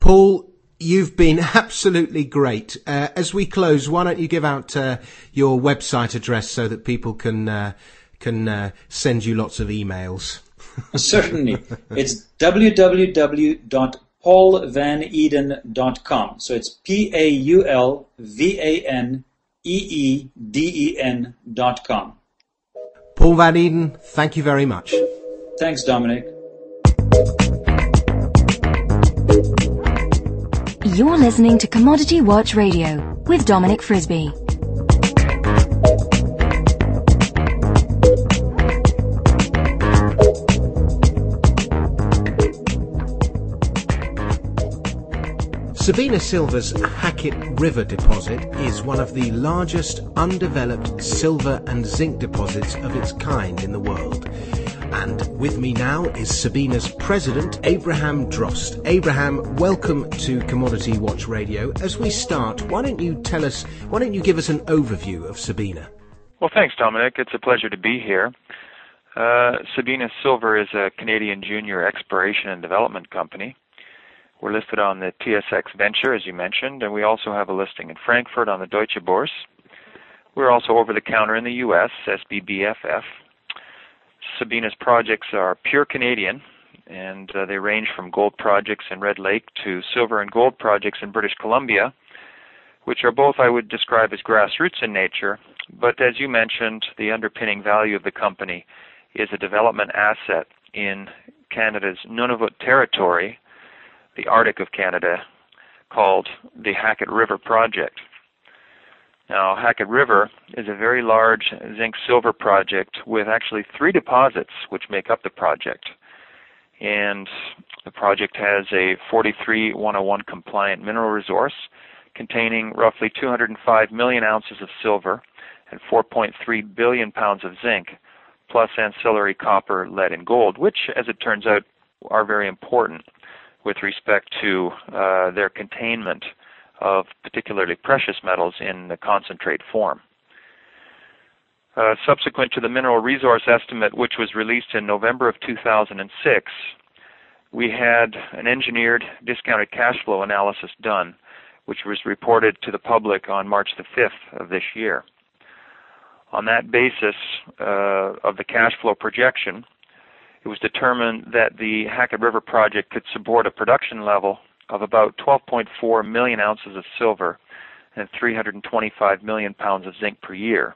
Paul, you've been absolutely great. Uh, as we close, why don't you give out uh, your website address so that people can uh, can uh, send you lots of emails? Certainly. It's www.paulvaneeden.com. So it's P A U L V A N E E D E N.com. Paul Van Eeden, thank you very much. Thanks, Dominic. You're listening to Commodity Watch Radio with Dominic Frisby. Sabina Silver's Hackett River deposit is one of the largest undeveloped silver and zinc deposits of its kind in the world. And with me now is Sabina's president, Abraham Drost. Abraham, welcome to Commodity Watch Radio. As we start, why don't you tell us, why don't you give us an overview of Sabina? Well, thanks, Dominic. It's a pleasure to be here. Uh, Sabina Silver is a Canadian junior exploration and development company. We're listed on the TSX Venture, as you mentioned, and we also have a listing in Frankfurt on the Deutsche Börse. We're also over the counter in the U.S., SBBFF. Sabina's projects are pure Canadian, and uh, they range from gold projects in Red Lake to silver and gold projects in British Columbia, which are both I would describe as grassroots in nature. But as you mentioned, the underpinning value of the company is a development asset in Canada's Nunavut territory, the Arctic of Canada called the Hackett River Project. Now, Hackett River is a very large zinc silver project with actually three deposits which make up the project. And the project has a 43101 compliant mineral resource containing roughly 205 million ounces of silver and 4.3 billion pounds of zinc, plus ancillary copper, lead, and gold, which, as it turns out, are very important with respect to uh, their containment of particularly precious metals in the concentrate form. Uh, subsequent to the mineral resource estimate, which was released in November of 2006, we had an engineered discounted cash flow analysis done, which was reported to the public on March the 5th of this year. On that basis uh, of the cash flow projection, it was determined that the Hackett River project could support a production level of about 12.4 million ounces of silver and 325 million pounds of zinc per year,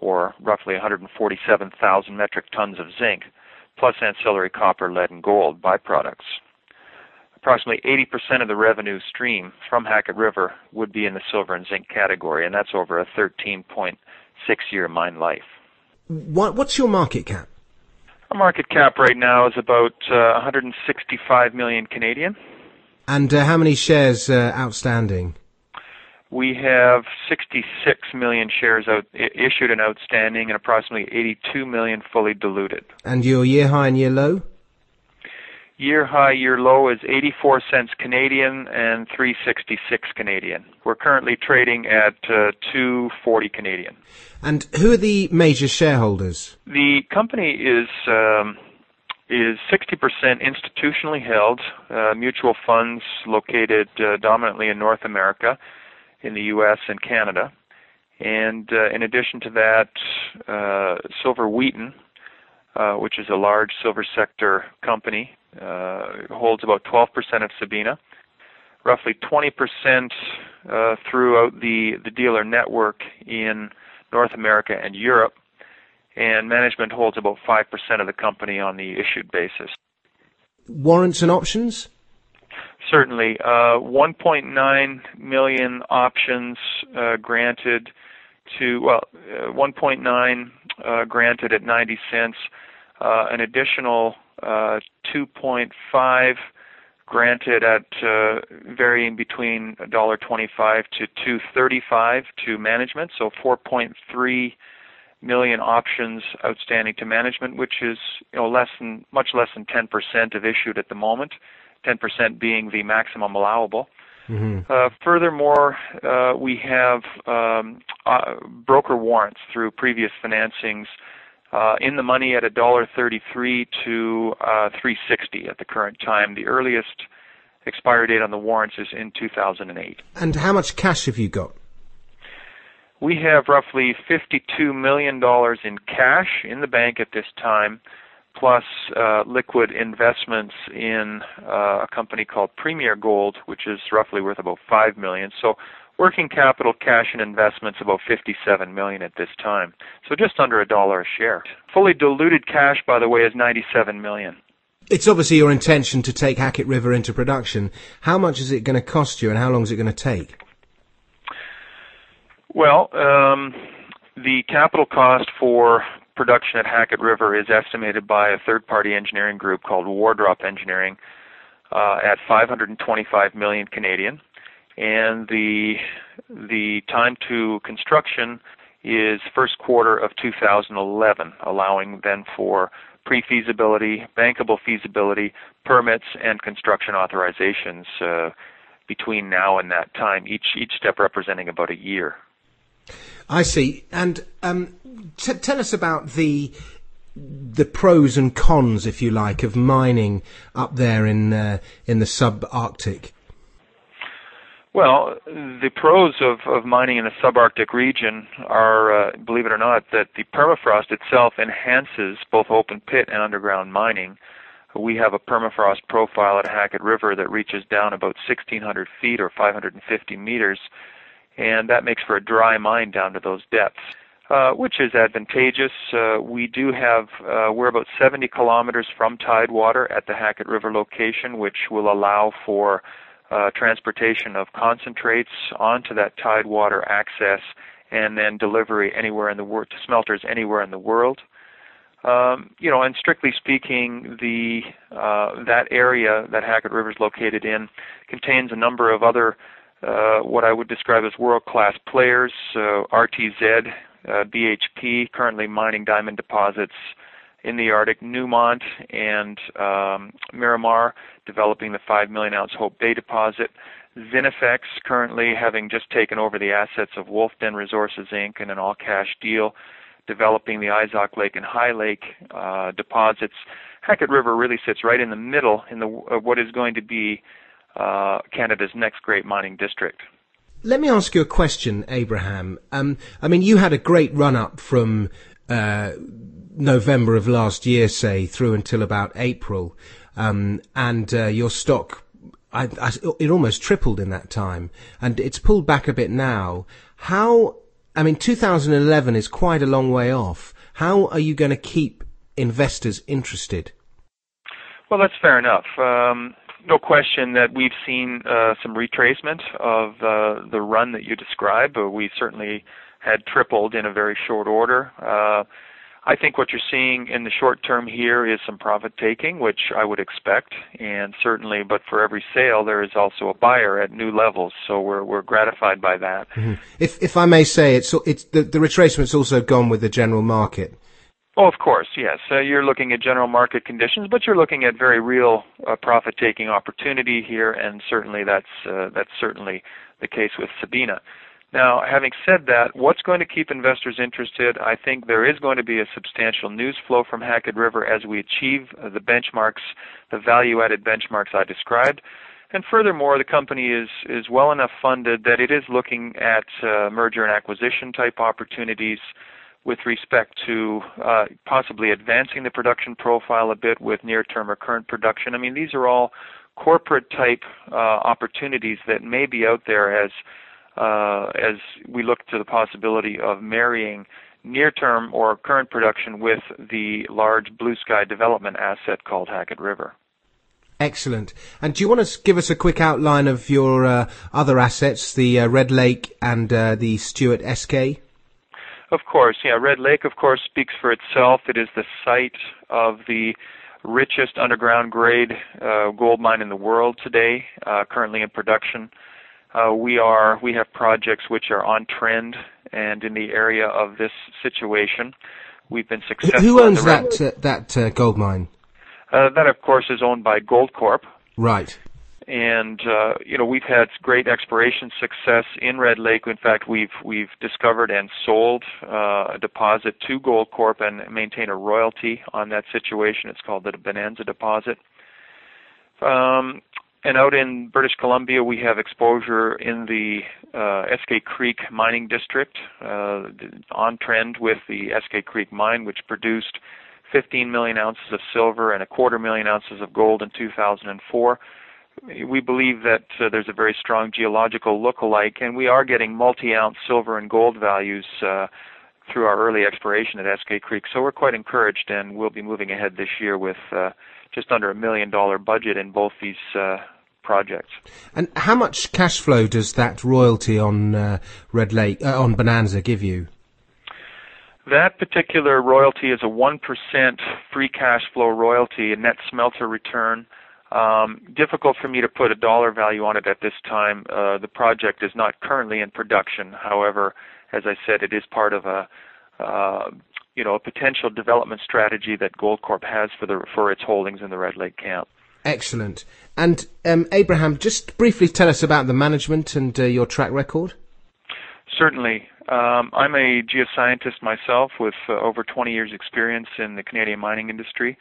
or roughly 147,000 metric tons of zinc, plus ancillary copper, lead, and gold byproducts. Approximately 80% of the revenue stream from Hackett River would be in the silver and zinc category, and that's over a 13.6 year mine life. What, what's your market cap? Our market cap right now is about uh, 165 million Canadian. And uh, how many shares uh, outstanding? We have 66 million shares out, issued and outstanding, and approximately 82 million fully diluted. And your year high and year low? Year high, year low is 84 cents Canadian and 366 Canadian. We're currently trading at uh, 240 Canadian. And who are the major shareholders? The company is um, is 60% institutionally held, uh, mutual funds located uh, dominantly in North America, in the U.S. and Canada. And uh, in addition to that, uh, Silver Wheaton, uh, which is a large silver sector company, uh, holds about 12% of Sabina. Roughly 20% uh, throughout the, the dealer network in North America and Europe, and management holds about 5% of the company on the issued basis. Warrants and options? Certainly. Uh, 1.9 million options uh, granted to, well, uh, 1.9 uh, granted at 90 cents, uh, an additional uh, 2.5 granted at uh, varying between $1.25 to 2.35 to management, so 4.3 million options outstanding to management, which is you know less than much less than 10% of issued at the moment, 10% being the maximum allowable. Mm-hmm. Uh, furthermore, uh, we have um, uh, broker warrants through previous financings uh, in the money at $1.33 to uh, 360 at the current time. The earliest expiry date on the warrants is in 2008. And how much cash have you got? We have roughly $52 million in cash in the bank at this time, plus uh, liquid investments in uh, a company called Premier Gold, which is roughly worth about $5 million. So Working capital, cash, and investments about 57 million at this time, so just under a dollar a share. Fully diluted cash, by the way, is 97 million. It's obviously your intention to take Hackett River into production. How much is it going to cost you, and how long is it going to take? Well, um, the capital cost for production at Hackett River is estimated by a third-party engineering group called Wardrop Engineering uh, at 525 million Canadian and the the time to construction is first quarter of 2011, allowing then for pre-feasibility, bankable feasibility, permits, and construction authorizations uh, between now and that time. Each each step representing about a year. I see. And um, t- tell us about the the pros and cons, if you like, of mining up there in uh, in the subarctic. Well, the pros of, of mining in a subarctic region are, uh, believe it or not, that the permafrost itself enhances both open pit and underground mining. We have a permafrost profile at Hackett River that reaches down about 1,600 feet or 550 meters, and that makes for a dry mine down to those depths. Uh, which is advantageous. Uh, we do have, uh, we're about 70 kilometers from Tidewater at the Hackett River location, which will allow for uh, transportation of concentrates onto that tidewater access and then delivery anywhere in the world to smelters anywhere in the world. Um, you know, and strictly speaking, the uh, that area that Hackett River is located in contains a number of other uh, what I would describe as world-class players. RTZ, uh, BHP, currently mining diamond deposits in the Arctic, Newmont and um, Miramar developing the 5 million ounce Hope Bay deposit. Zinifex currently having just taken over the assets of Wolfden Resources Inc. in an all cash deal, developing the Izok Lake and High Lake uh, deposits. Hackett River really sits right in the middle in the, what is going to be uh, Canada's next great mining district. Let me ask you a question, Abraham. Um, I mean, you had a great run up from uh, November of last year, say, through until about April, um, and uh, your stock, I, I, it almost tripled in that time, and it's pulled back a bit now. How? I mean, 2011 is quite a long way off. How are you going to keep investors interested? Well, that's fair enough. Um, no question that we've seen uh, some retracement of uh, the run that you described. We certainly had tripled in a very short order. Uh, I think what you're seeing in the short term here is some profit taking, which I would expect, and certainly, but for every sale, there is also a buyer at new levels, so we're we're gratified by that. Mm-hmm. If if I may say, it's it's the the retracement's also gone with the general market. Oh, of course, yes. Uh, you're looking at general market conditions, but you're looking at very real uh, profit-taking opportunity here, and certainly that's uh, that's certainly the case with Sabina. Now, having said that, what's going to keep investors interested? I think there is going to be a substantial news flow from Hackett River as we achieve the benchmarks, the value-added benchmarks I described. And furthermore, the company is is well enough funded that it is looking at uh, merger and acquisition type opportunities with respect to uh, possibly advancing the production profile a bit with near-term or current production. I mean, these are all corporate type uh, opportunities that may be out there as uh, as we look to the possibility of marrying near-term or current production with the large blue sky development asset called Hackett River. Excellent. And do you want to give us a quick outline of your uh, other assets, the uh, Red Lake and uh, the Stuart SK? Of course, yeah. Red Lake, of course, speaks for itself. It is the site of the richest underground grade uh, gold mine in the world today, uh, currently in production. Uh, we are we have projects which are on trend and in the area of this situation. We've been successful. Who owns that uh, that uh, gold mine? Uh, that, of course, is owned by Goldcorp. Right. And uh, you know we've had great exploration success in Red Lake. In fact, we've we've discovered and sold uh, a deposit to Goldcorp and maintain a royalty on that situation. It's called the Bonanza deposit. Um, and out in British Columbia, we have exposure in the uh, Eskay Creek mining district, uh, on trend with the Eskay Creek mine, which produced 15 million ounces of silver and a quarter million ounces of gold in 2004. We believe that uh, there's a very strong geological look-alike, and we are getting multi-ounce silver and gold values uh, through our early exploration at Eskay Creek. So we're quite encouraged, and we'll be moving ahead this year with uh, just under a million dollar budget in both these uh, projects. And how much cash flow does that royalty on uh, Red Lake uh, on Bonanza give you? That particular royalty is a one percent free cash flow royalty, a net smelter return. Um, difficult for me to put a dollar value on it at this time. Uh, the project is not currently in production. However, as I said, it is part of a uh, you know a potential development strategy that Goldcorp has for the for its holdings in the Red Lake camp. Excellent. And um, Abraham, just briefly tell us about the management and uh, your track record. Certainly. Um, I'm a geoscientist myself with uh, over 20 years' experience in the Canadian mining industry.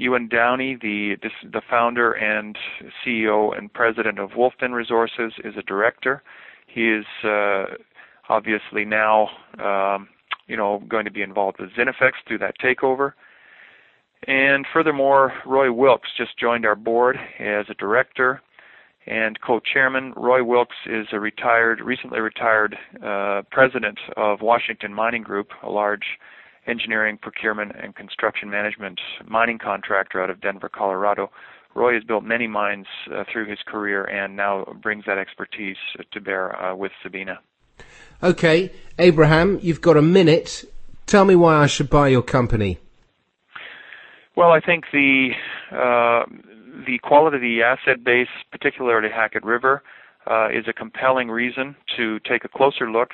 Ewan Downie, the the founder and CEO and president of Wolfden Resources, is a director. He is uh, obviously now, um, you know, going to be involved with Zinifex through that takeover. And furthermore, Roy Wilkes just joined our board as a director and co-chairman. Roy Wilkes is a retired, recently retired uh, president of Washington Mining Group, a large engineering, procurement, and construction management mining contractor out of Denver, Colorado. Roy has built many mines uh, through his career and now brings that expertise to bear uh, with Sabina. Okay, Abraham, you've got a minute. Tell me why I should buy your company. Well, I think the uh, the quality of the asset base, particularly Hackett River, uh, is a compelling reason to take a closer look.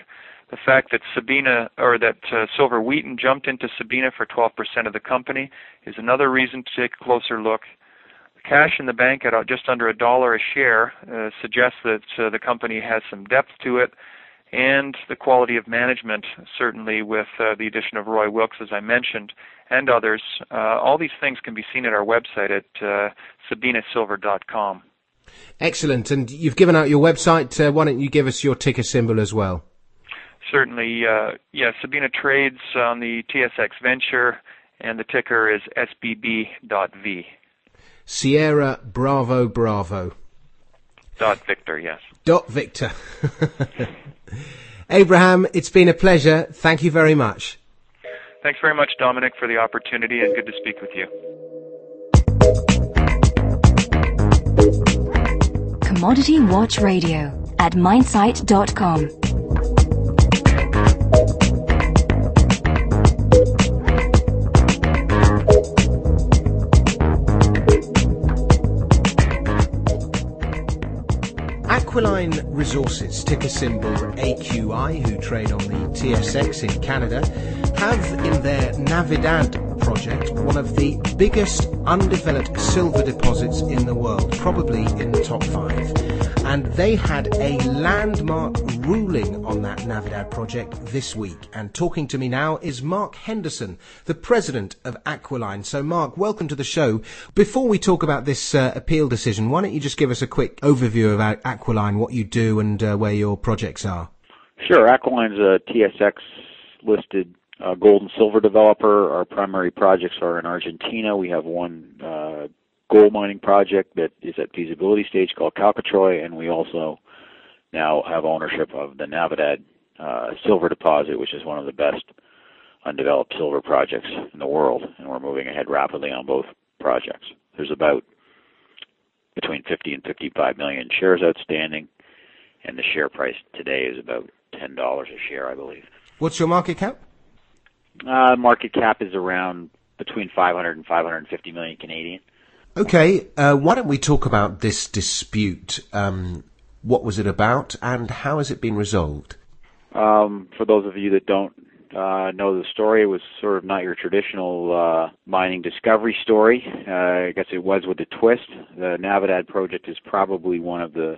The fact that Sabina or that uh, Silver Wheaton jumped into Sabina for 12% of the company is another reason to take a closer look. The cash in the bank at just under a dollar a share uh, suggests that uh, the company has some depth to it, and the quality of management, certainly with uh, the addition of Roy Wilkes, as I mentioned, and others. Uh, all these things can be seen at our website at uh, sabinasilver.com. Excellent. And you've given out your website. Uh, why don't you give us your ticker symbol as well? Certainly. Uh, yeah, Sabina trades on the TSX Venture, and the ticker is SBB.V. Sierra Bravo Bravo. Dot Victor, yes. Dot Victor. Abraham, it's been a pleasure. Thank you very much. Thanks very much, Dominic, for the opportunity and good to speak with you. Commodity Watch Radio at minesite.com. Aquiline Resources, ticker symbol AQI, who trade on the TSX in Canada, have in their Navidad project one of the biggest undeveloped silver deposits in the world, probably in the top five. And they had a landmark ruling on that Navidad project this week. And talking to me now is Mark Henderson, the president of Aquiline. So, Mark, welcome to the show. Before we talk about this uh, appeal decision, why don't you just give us a quick overview of Aquiline, what you do, and uh, where your projects are? Sure. Aquiline's a TSX listed uh, gold and silver developer. Our primary projects are in Argentina. We have one uh, gold mining project that is at feasibility stage called Calcatreu, and we also now have ownership of the Navidad uh, silver deposit, which is one of the best undeveloped silver projects in the world, and we're moving ahead rapidly on both projects. There's about between 50 and 55 million shares outstanding, and the share price today is about $10 a share, I believe. What's your market cap? Uh, market cap is around between 500 and 550 million Canadian. Okay, uh, why don't we talk about this dispute? Um, what was it about, and how has it been resolved? Um, for those of you that don't uh, know the story, it was sort of not your traditional uh, mining discovery story. Uh, I guess it was with a twist. The Navidad project is probably one of the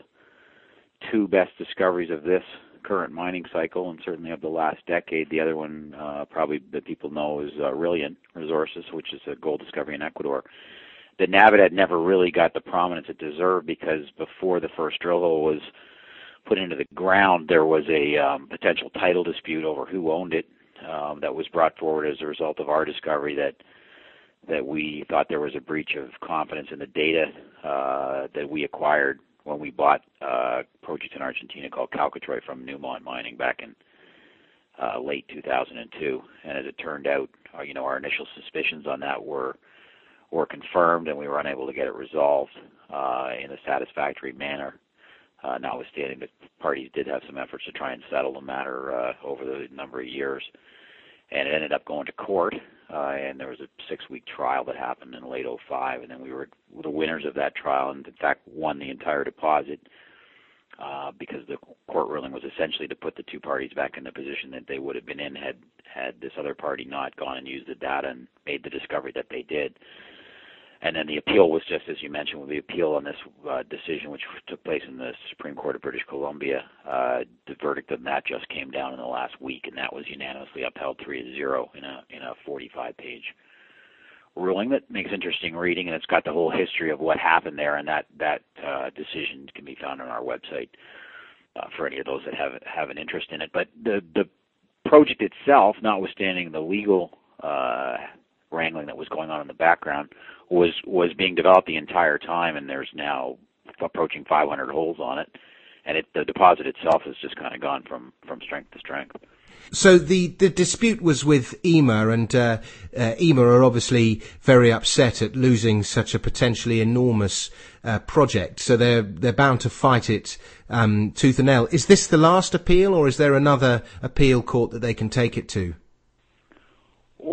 two best discoveries of this current mining cycle, and certainly of the last decade. The other one, uh, probably that people know, is uh, Aurelian Resources, which is a gold discovery in Ecuador. The Navidad never really got the prominence it deserved because before the first drill hole was put into the ground, there was a um, potential title dispute over who owned it um, that was brought forward as a result of our discovery that that we thought there was a breach of confidence in the data uh, that we acquired when we bought uh, a project in Argentina called Calcatreu from Newmont Mining back in uh, late 2002. And as it turned out, uh, you know, our initial suspicions on that were were confirmed, and we were unable to get it resolved uh, in a satisfactory manner. Uh, notwithstanding the parties did have some efforts to try and settle the matter uh, over the number of years, and it ended up going to court uh, and there was a six-week trial that happened in late '05, and then we were the winners of that trial, and in fact won the entire deposit uh, because the court ruling was essentially to put the two parties back in the position that they would have been in had had this other party not gone and used the data and made the discovery that they did. And then the appeal was just as you mentioned, with the appeal on this uh, decision, which took place in the Supreme Court of British Columbia. Uh, the verdict on that just came down in the last week, and that was unanimously upheld three to zero in a in a 45-page ruling that makes interesting reading, and it's got the whole history of what happened there. And that that uh, decision can be found on our website uh, for any of those that have have an interest in it. But the the project itself, notwithstanding the legal uh, wrangling that was going on in the background, was was being developed the entire time, and there's now approaching 500 holes on it, and it, the deposit itself has just kind of gone from from strength to strength. So the, the dispute was with IMA, and uh, uh, IMA are obviously very upset at losing such a potentially enormous uh, project. So they're they're bound to fight it um, tooth and nail. Is this the last appeal, or is there another appeal court that they can take it to?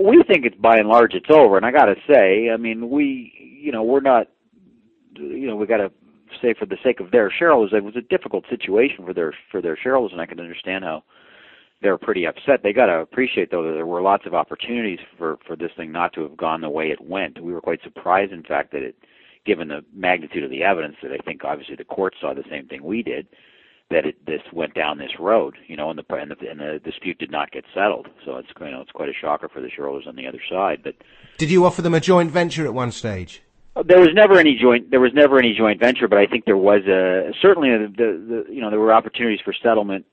We think it's by and large it's over. And I got to say, I mean, we, you know, we're not, you know, we got to say for the sake of their shareholders, it was a difficult situation for their for their shareholders, and I can understand how they're pretty upset. They got to appreciate though that there were lots of opportunities for for this thing not to have gone the way it went. We were quite surprised, in fact, that it, given the magnitude of the evidence, that I think obviously the court saw the same thing we did that it, this went down this road, you know, and the, and the and the dispute did not get settled. So it's you know it's quite a shocker for the shareholders on the other side. But did you offer them a joint venture at one stage? Uh, there was never any joint. There was never any joint venture, but I think there was a certainly the, the, the you know there were opportunities for settlement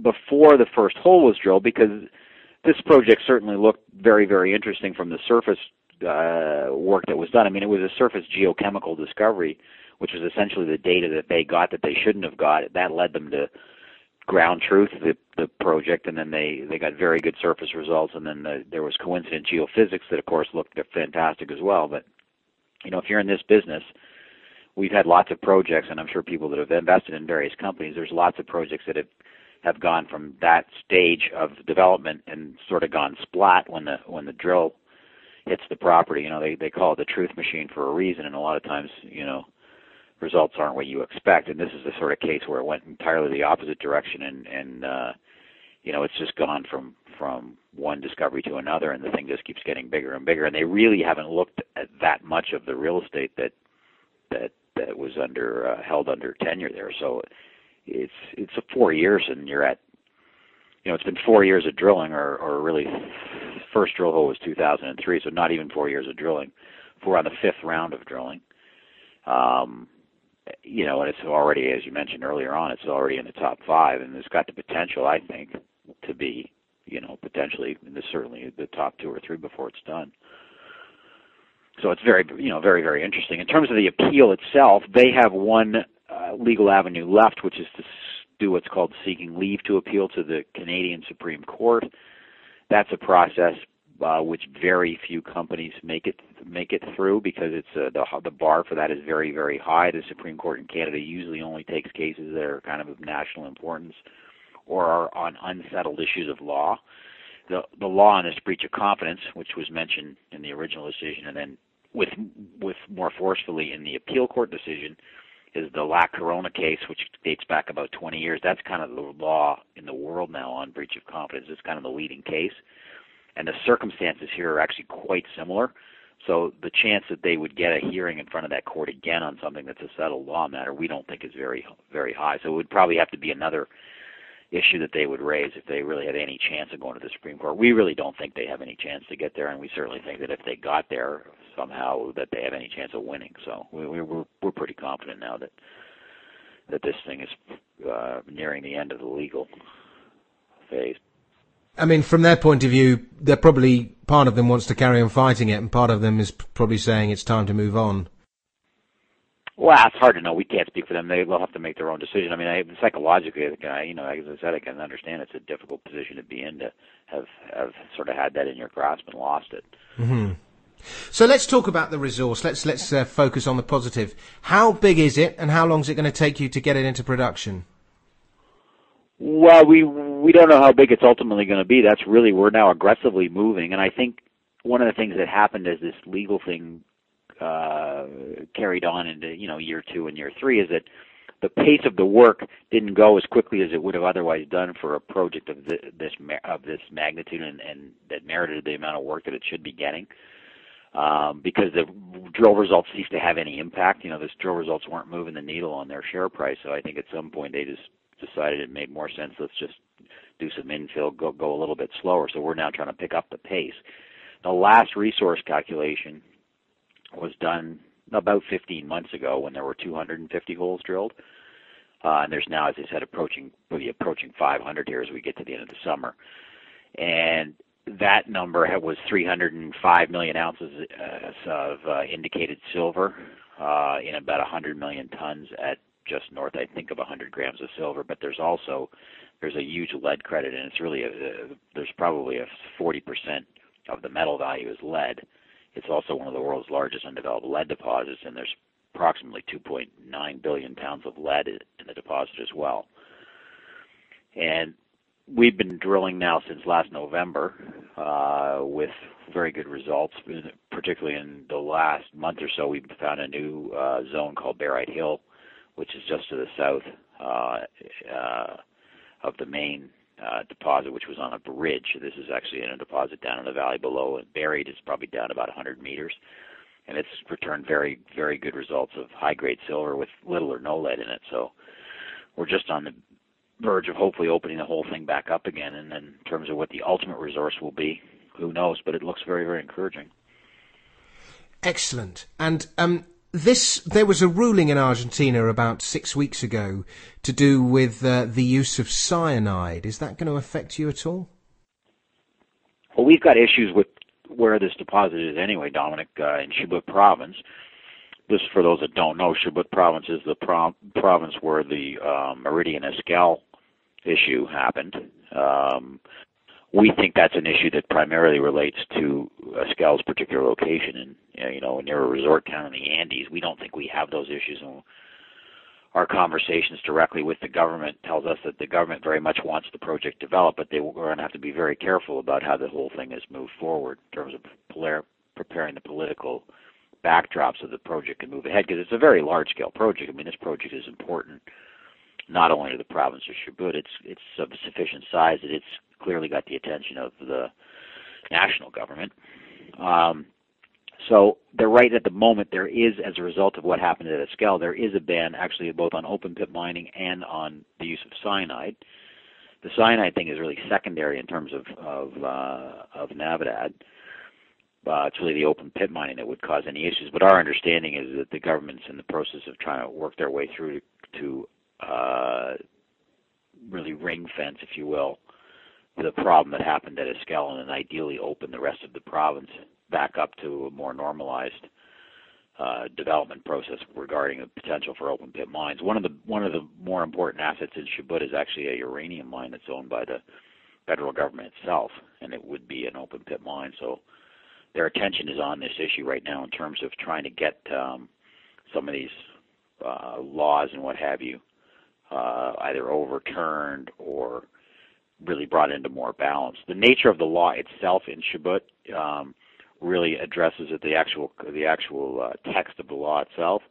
before the first hole was drilled because this project certainly looked very very interesting from the surface uh, work that was done. I mean, it was a surface geochemical discovery which was essentially the data that they got that they shouldn't have got. That led them to ground truth the the project, and then they they got very good surface results, and then the, there was coincident geophysics that of course looked fantastic as well. But you know, if you're in this business, we've had lots of projects, and I'm sure people that have invested in various companies, there's lots of projects that have have gone from that stage of development and sort of gone splat when the when the drill hits the property. You know, they they call it the truth machine for a reason, and a lot of times, you know, results aren't what you expect. And this is the sort of case where it went entirely the opposite direction, and and uh, you know it's just gone from from one discovery to another, and the thing just keeps getting bigger and bigger. And they really haven't looked at that much of the real estate that that that was under uh, held under tenure there. So it's it's a four years, and you're at you know it's been four years of drilling, or or really first drill hole was 2003, so not even four years of drilling. We're on the fifth round of drilling. Um, you know, and it's already, as you mentioned earlier on, it's already in the top five, and it's got the potential, I think, to be, you know, potentially the, certainly the top two or three before it's done. So it's very, you know, very, very interesting. In terms of the appeal itself, they have one uh, legal avenue left, which is to do what's called seeking leave to appeal to the Canadian Supreme Court. That's a process uh, which very few companies make it make it through because it's uh, the the bar for that is very very high. The Supreme Court in Canada usually only takes cases that are kind of of national importance or are on unsettled issues of law. The the law on this breach of confidence, which was mentioned in the original decision, and then with with more forcefully in the appeal court decision, is the La Corona case, which dates back about 20 years. That's kind of the law in the world now on breach of confidence. It's kind of the leading case and the circumstances here are actually quite similar. So the chance that they would get a hearing in front of that court again on something that's a settled law matter, we don't think is very very high. So it would probably have to be another issue that they would raise if they really had any chance of going to the Supreme Court. We really don't think they have any chance to get there, and we certainly think that if they got there somehow, that they have any chance of winning. So we, we're we're pretty confident now that that this thing is uh, nearing the end of the legal phase. I mean, from their point of view, they're probably part of them wants to carry on fighting it, and part of them is probably saying it's time to move on. Well, it's hard to know. We can't speak for them. They, will have to make their own decision. I mean, I, psychologically, I, you know, as I said, I can understand it's a difficult position to be in to have have sort of had that in your grasp and lost it. Mm-hmm. So let's talk about the resource. Let's let's uh, focus on the positive. How big is it, and how long is it going to take you to get it into production? Well, we we don't know how big it's ultimately going to be. That's really we're now aggressively moving, and I think one of the things that happened as this legal thing uh, carried on into you know year two and year three is that the pace of the work didn't go as quickly as it would have otherwise done for a project of this of this magnitude and, and that merited the amount of work that it should be getting. Um, because the drill results ceased to have any impact. You know, those drill results weren't moving the needle on their share price. So I think at some point they just decided it made more sense. Let's just do some infill, go go a little bit slower. So we're now trying to pick up the pace. The last resource calculation was done about 15 months ago when there were 250 holes drilled. Uh, and there's now, as I said, approaching we'll approaching 500 here as we get to the end of the summer. And that number was 305 million ounces uh, of uh, indicated silver uh, in about 100 million tons at just north, I think, of 100 grams of silver. But there's also there's a huge lead credit, and it's really a, a there's probably a 40% of the metal value is lead. It's also one of the world's largest undeveloped lead deposits, and there's approximately 2.9 billion pounds of lead in the deposit as well. And we've been drilling now since last November uh, with very good results. Particularly in the last month or so, we've found a new uh, zone called Barite Hill, which is just to the south uh, uh, of the main uh, deposit, which was on a bridge. This is actually in a deposit down in the valley below, and buried is probably down about 100 meters. And it's returned very, very good results of high-grade silver with little or no lead in it. So we're just on the verge of hopefully opening the whole thing back up again. And then in terms of what the ultimate resource will be, who knows? But it looks very, very encouraging. Excellent. And um, this there was a ruling in Argentina about six weeks ago to do with uh, the use of cyanide. Is that going to affect you at all? Well, we've got issues with where this deposit is anyway, Dominic, uh, in Chubut province. This, for those that don't know, Chubut province is the pro- province where the uh, Meridian Esquel issue happened. Um, we think that's an issue that primarily relates to uh, Esquel's particular location in uh, you know near a resort town in the Andes. We don't think we have those issues. And our conversations directly with the government tells us that the government very much wants the project developed, but they are going to have to be very careful about how the whole thing is moved forward in terms of preparing the political backdrops of the project can move ahead because it's a very large scale project. I mean, this project is important not only to the province of Chubut, it's it's of sufficient size that it's clearly got the attention of the national government. Um, so they're right at the moment. There is, as a result of what happened at Esquel, there is a ban actually both on open pit mining and on the use of cyanide. The cyanide thing is really secondary in terms of of, uh, of Navidad. Uh, it's really the open pit mining that would cause any issues. But our understanding is that the government's in the process of trying to work their way through to, to uh, really ring fence, if you will, the problem that happened at Esquel and ideally open the rest of the province back up to a more normalized uh, development process regarding the potential for open pit mines. One of the one of the more important assets in Chubut is actually a uranium mine that's owned by the federal government itself, and it would be an open pit mine. So their attention is on this issue right now in terms of trying to get um, some of these uh, laws and what have you uh, either overturned or really brought into more balance. The nature of the law itself in Chubut um, really addresses it. The actual the actual uh, text of the law itself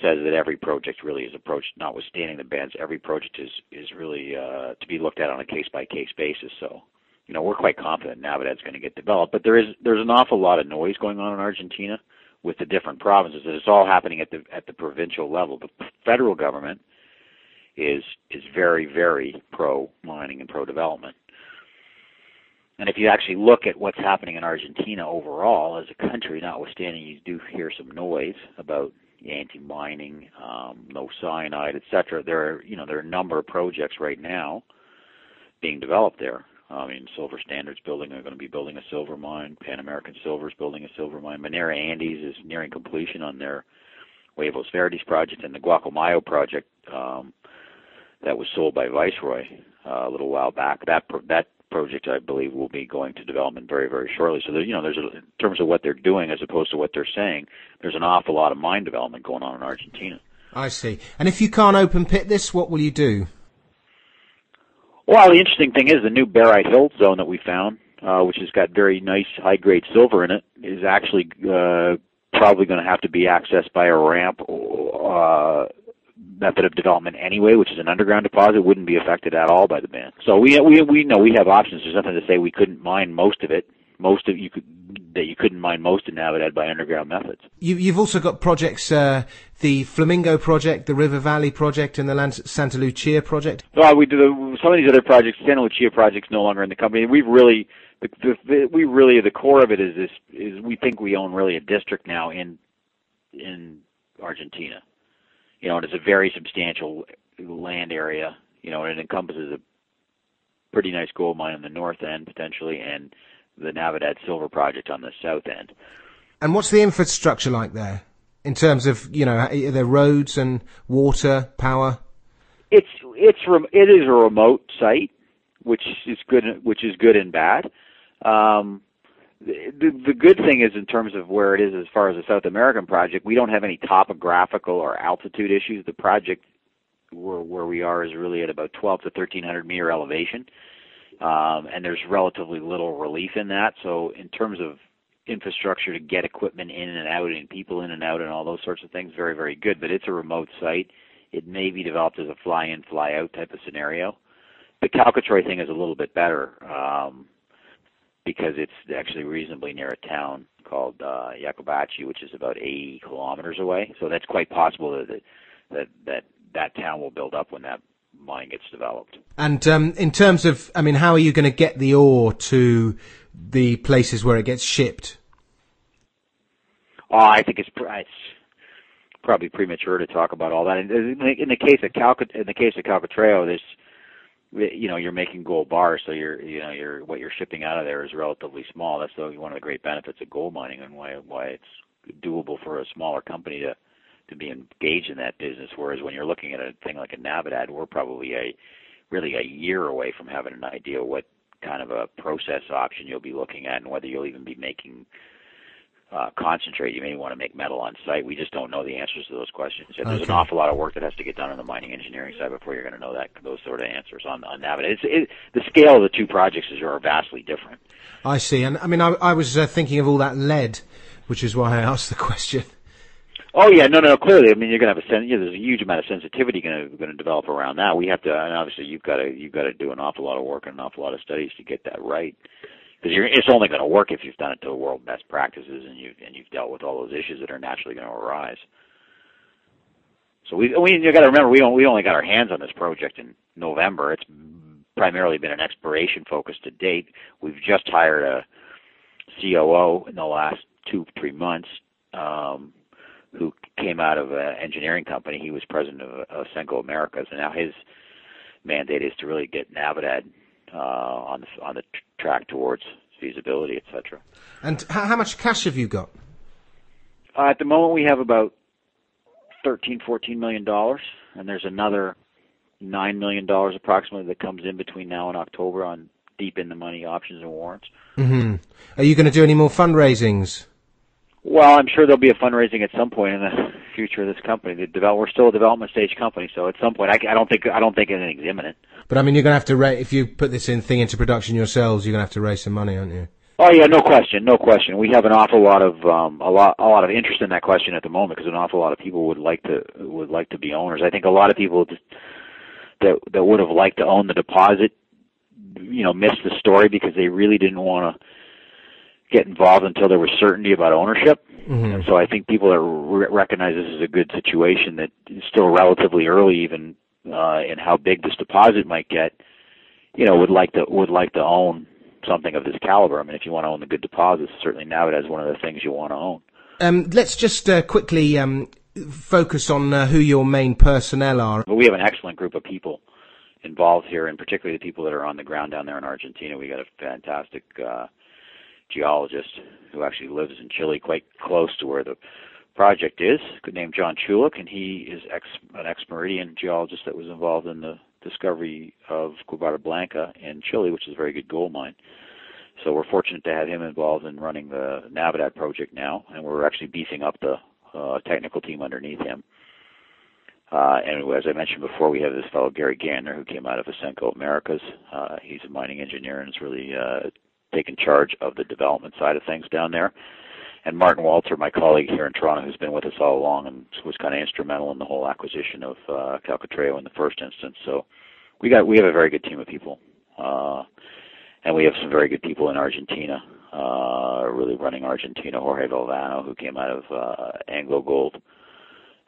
says that every project really is approached, notwithstanding the bans. Every project is is really uh, to be looked at on a case by case basis. So, you know, we're quite confident Navidad's going to get developed. But there is there's an awful lot of noise going on in Argentina with the different provinces. It's all happening at the at the provincial level. The federal government is is very very pro mining and pro development. And if you actually look at what's happening in Argentina overall as a country, notwithstanding you do hear some noise about anti-mining, um, no cyanide, etc. There are you know there are a number of projects right now being developed there. I mean, Silver Standard's building are going to be building a silver mine. Pan American Silver is building a silver mine. Minera Andes is nearing completion on their Huevos Verdes project, and the Gualcamayo project um, that was sold by Viceroy uh, a little while back. That pro- that project, I believe, will be going to development very very shortly. So there, you know, there's a, in terms of what they're doing as opposed to what they're saying, there's an awful lot of mine development going on in Argentina. I see. And if you can't open pit this, what will you do? Well, the interesting thing is the new Barite Hill zone that we found, uh, which has got very nice high grade silver in it, is actually uh, probably going to have to be accessed by a ramp uh, method of development anyway, which is an underground deposit, wouldn't be affected at all by the ban. So we we we know we have options. There's nothing to say we couldn't mine most of it. Most of you could that you couldn't mine most of Navidad by underground methods. You, you've also got projects, uh, the Flamingo project, the River Valley project, and the Lan- Santa Lucia project. Well, we do the, some of these other projects. Santa Lucia project's no longer in the company. We've really the, the, the, we really the core of it is this is we think we own really a district now in in Argentina you know, and it's a very substantial land area, you know, and it encompasses a pretty nice gold mine on the north end potentially, and the Navidad silver project on the south end. And what's the infrastructure like there in terms of you know are there roads and water, power? It's it's it is a remote site, which is good which is good and bad. Um, the, the good thing is in terms of where it is as far as the South American project, we don't have any topographical or altitude issues. The project where, where we are is really at about 12 to 1300 meter elevation, um, and there's relatively little relief in that. So in terms of infrastructure to get equipment in and out and people in and out and all those sorts of things, very very good. But it's a remote site. It may be developed as a fly-in fly-out type of scenario. The Calcatreu thing is a little bit better. Um, because it's actually reasonably near a town called uh, which is about 80 kilometers away. So that's quite possible that that that that town will build up when that mine gets developed. And um, in terms of, I mean, how are you going to get the ore to the places where it gets shipped? Oh, I think it's it's probably premature to talk about all that. In the, in the case of Calca, in the case of Calcatreu, there's you know you're making gold bars, so you're you know you're what you're shipping out of there is relatively small. That's the, one of the great benefits of gold mining and why why it's doable for a smaller company to to be engaged in that business. Whereas when you're looking at a thing like a Navidad, we're probably a really a year away from having an idea what kind of a process option you'll be looking at and whether you'll even be making uh, concentrate. You may want to make metal on site. We just don't know the answers to those questions. Yet. There's okay. an awful lot of work that has to get done on the mining engineering side before you're going to know that those sort of answers on on Navidad. It's, it, the scale of the two projects is are vastly different. I see, and I mean, I, I was uh, thinking of all that lead which is why I asked the question. Oh yeah, no, no. Clearly, I mean, you're going to have a sen- yeah, there's a huge amount of sensitivity going to going to develop around that. We have to, and obviously, you've got to you've got to do an awful lot of work and an awful lot of studies to get that right. Because it's only going to work if you've done it to the world best practices and you've and you've dealt with all those issues that are naturally going to arise. So we we you got to remember we only, we only got our hands on this project in November. It's primarily been an exploration focus to date. We've just hired a COO in the last two three months. Um, who came out of an engineering company. He was president of, of Senco Americas, and now his mandate is to really get Navidad uh, on the on the track towards feasibility, etc. And how, how much cash have you got? Uh, at the moment, we have about 13, 14 million dollars, and there's another nine million dollars approximately that comes in between now and October on deep in the money options and warrants. Mm-hmm. Are you going to do any more fundraisings? Well, I'm sure there'll be a fundraising at some point in the future of this company. The develop, we're still a development stage company, so at some point, I, I don't think I don't think it's anything's imminent. But I mean, you're going to have to ra- if you put this in thing into production yourselves, you're going to have to raise some money, aren't you? Oh yeah, no question, no question. We have an awful lot of um, a lot a lot of interest in that question at the moment because an awful lot of people would like to would like to be owners. I think a lot of people just, that that would have liked to own the deposit, you know, missed the story because they really didn't want to get involved until there was certainty about ownership. Mm-hmm. And so I think people that re- recognize this is a good situation that is still relatively early, even uh, in how big this deposit might get, you know, would like to would like to own something of this caliber. I mean, if you want to own the good deposits, certainly now it is one of the things you want to own. Um, let's just uh, quickly um, focus on uh, who your main personnel are. But we have an excellent group of people involved here, and particularly the people that are on the ground down there in Argentina. We got a fantastic uh, geologist who actually lives in Chile, quite close to where the project is, named John Chulik, and he is ex, an ex-Meridian geologist that was involved in the discovery of Quebrada Blanca in Chile, which is a very good gold mine. So we're fortunate to have him involved in running the Navidad project now, and we're actually beefing up the uh, technical team underneath him. Uh, and as I mentioned before, we have this fellow Gary Gander who came out of Ausenco Americas. Uh, he's a mining engineer and is really uh, taken charge of the development side of things down there. And Martin Walter, my colleague here in Toronto, who's been with us all along and was kind of instrumental in the whole acquisition of uh, Calcatreu in the first instance. So we got we have a very good team of people, uh, and we have some very good people in Argentina. Uh, really running Argentina, Jorge Galvano, who came out of uh, Anglo Gold,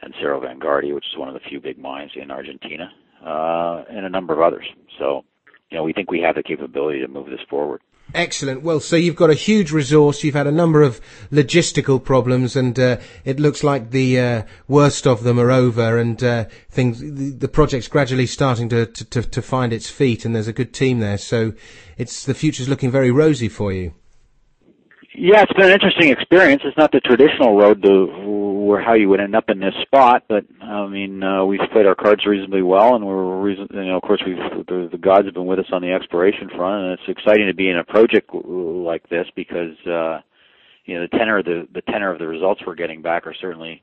and Cerro Vanguardia, which is one of the few big mines in Argentina, uh, and a number of others. So, you know, we think we have the capability to move this forward. Excellent. Well, so you've got a huge resource. You've had a number of logistical problems, and uh, it looks like the uh, worst of them are over. And uh, things, the, the, project's gradually starting to, to, to find its feet, and there's a good team there. So, it's the future's looking very rosy for you. Yeah, it's been an interesting experience. It's not the traditional road to where how you would end up in this spot, but I mean, uh, we've played our cards reasonably well, and we're reason, you know, of course, we've the, the gods have been with us on the exploration front, and it's exciting to be in a project like this because uh, you know the tenor of the the tenor of the results we're getting back are certainly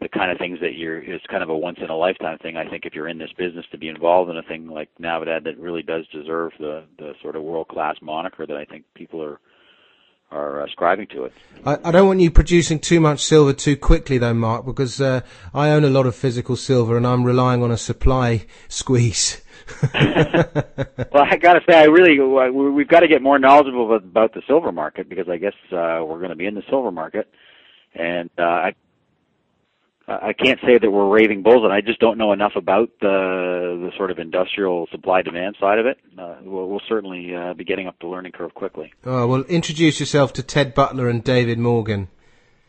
the kind of things that you're it's kind of a once in a lifetime thing i think if you're in this business to be involved in a thing like navidad that really does deserve the the sort of world class moniker that i think people are are ascribing to it. I, I, don't want you producing too much silver too quickly, though, Marc, because uh, I own a lot of physical silver and I'm relying on a supply squeeze. well, I got to say, I really we've got to get more knowledgeable about the silver market because I guess uh, we're going to be in the silver market, and uh, I I can't say that we're raving bulls, and I just don't know enough about the the sort of industrial supply demand side of it. Uh, we'll, we'll certainly uh, be getting up the learning curve quickly. Oh well, introduce yourself to Ted Butler and David Morgan.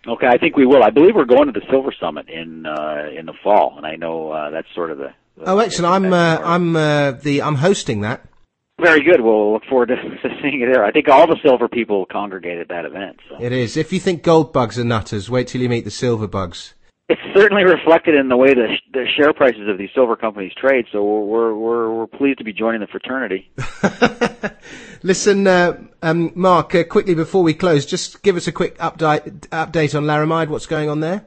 Okay, I think we will. I believe we're going to the Silver Summit in uh, in the fall, and I know uh, that's sort of the. the oh, excellent! I'm uh, I'm uh, the I'm hosting that. Very good. We'll look forward to, to seeing you there. I think all the silver people congregate at that event. So. It is. If you think gold bugs are nutters, wait till you meet the silver bugs it's certainly reflected in the way the, the share prices of these silver companies trade. So we're we're we're pleased to be joining the fraternity. Listen, uh, um, Marc, uh, quickly before we close, just give us a quick update update on Laramide. What's going on there?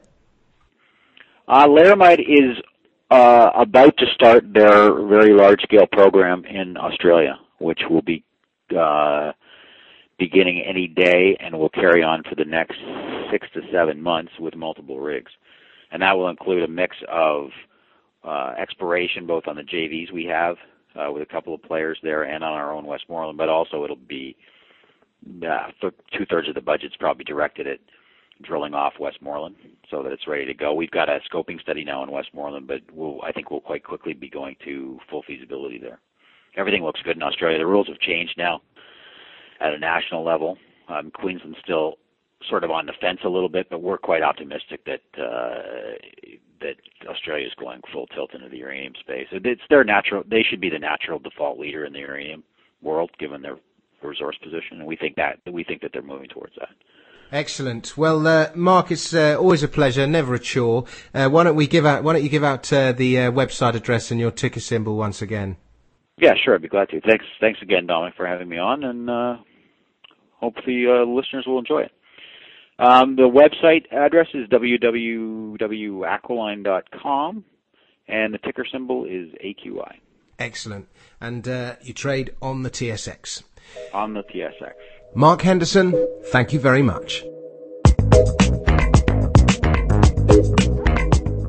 Uh, Laramide is uh, about to start their very large scale program in Australia, which will be uh, beginning any day and will carry on for the next six to seven months with multiple rigs, and that will include a mix of uh, exploration both on the JVs we have uh, with a couple of players there and on our own Westmoreland, but also it'll be uh, two thirds of the budget's probably directed at drilling off Westmoreland so that it's ready to go. We've got a scoping study now in Westmoreland, but we'll, I think we'll quite quickly be going to full feasibility there. Everything looks good in Australia. The rules have changed now at a national level. Um, Queensland's still sort of on the fence a little bit, but we're quite optimistic that uh, that Australia is going full tilt into the uranium space. It's their natural; they should be the natural default leader in the uranium world, given their resource position, and we think that we think that they're moving towards that. Excellent. Well, uh, Marc, it's uh, always a pleasure, never a chore. Uh, why don't we give out? Why don't you give out uh, the uh, website address and your ticker symbol once again? Yeah, sure. I'd be glad to. Thanks, thanks again, Dominic, for having me on, and uh, hopefully listeners will enjoy it. Um, the website address is www.aquiline.com, and the ticker symbol is AQI. Excellent. And you trade on the TSX. On the TSX. Marc Henderson, thank you very much.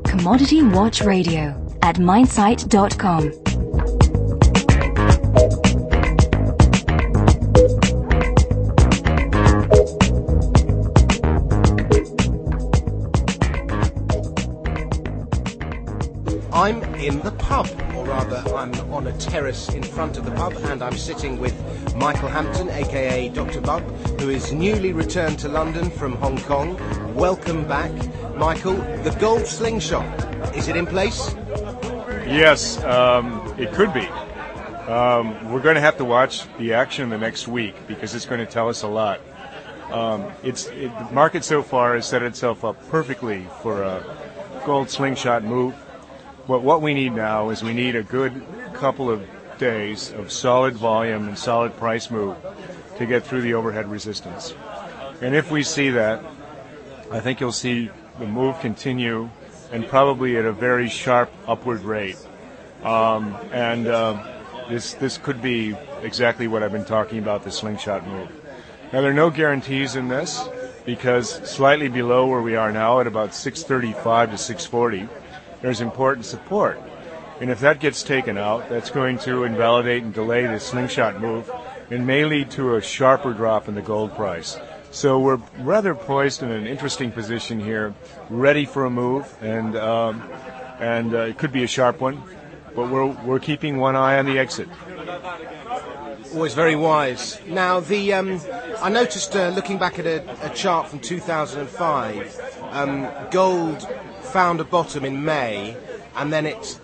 Commodity Watch Radio at minesite.com. I'm in the pub, or rather, I'm on a terrace in front of the pub, and I'm sitting with Michael Hampton, aka Dr. Bub, who is newly returned to London from Hong Kong. Welcome back, Michael. The gold slingshot, is it in place? Yes, um, it could be. Um, we're going to have to watch the action the next week because it's going to tell us a lot. Um, it's it, the market so far has set itself up perfectly for a gold slingshot move. But what we need now is we need a good couple of days of solid volume and solid price move to get through the overhead resistance. And if we see that, I think you'll see the move continue and probably at a very sharp upward rate. Um, and uh, this this could be exactly what I've been talking about the slingshot move. Now there are no guarantees in this because slightly below where we are now at about 635 to 640 there's important support. And if that gets taken out, that's going to invalidate and delay the slingshot move and may lead to a sharper drop in the gold price. So we're rather poised in an interesting position here, ready for a move, and um, and uh, it could be a sharp one, but we're we're keeping one eye on the exit. Always very wise. Now the um, I noticed uh, looking back at a, a, chart from 2005, um, gold found a bottom in May, and then it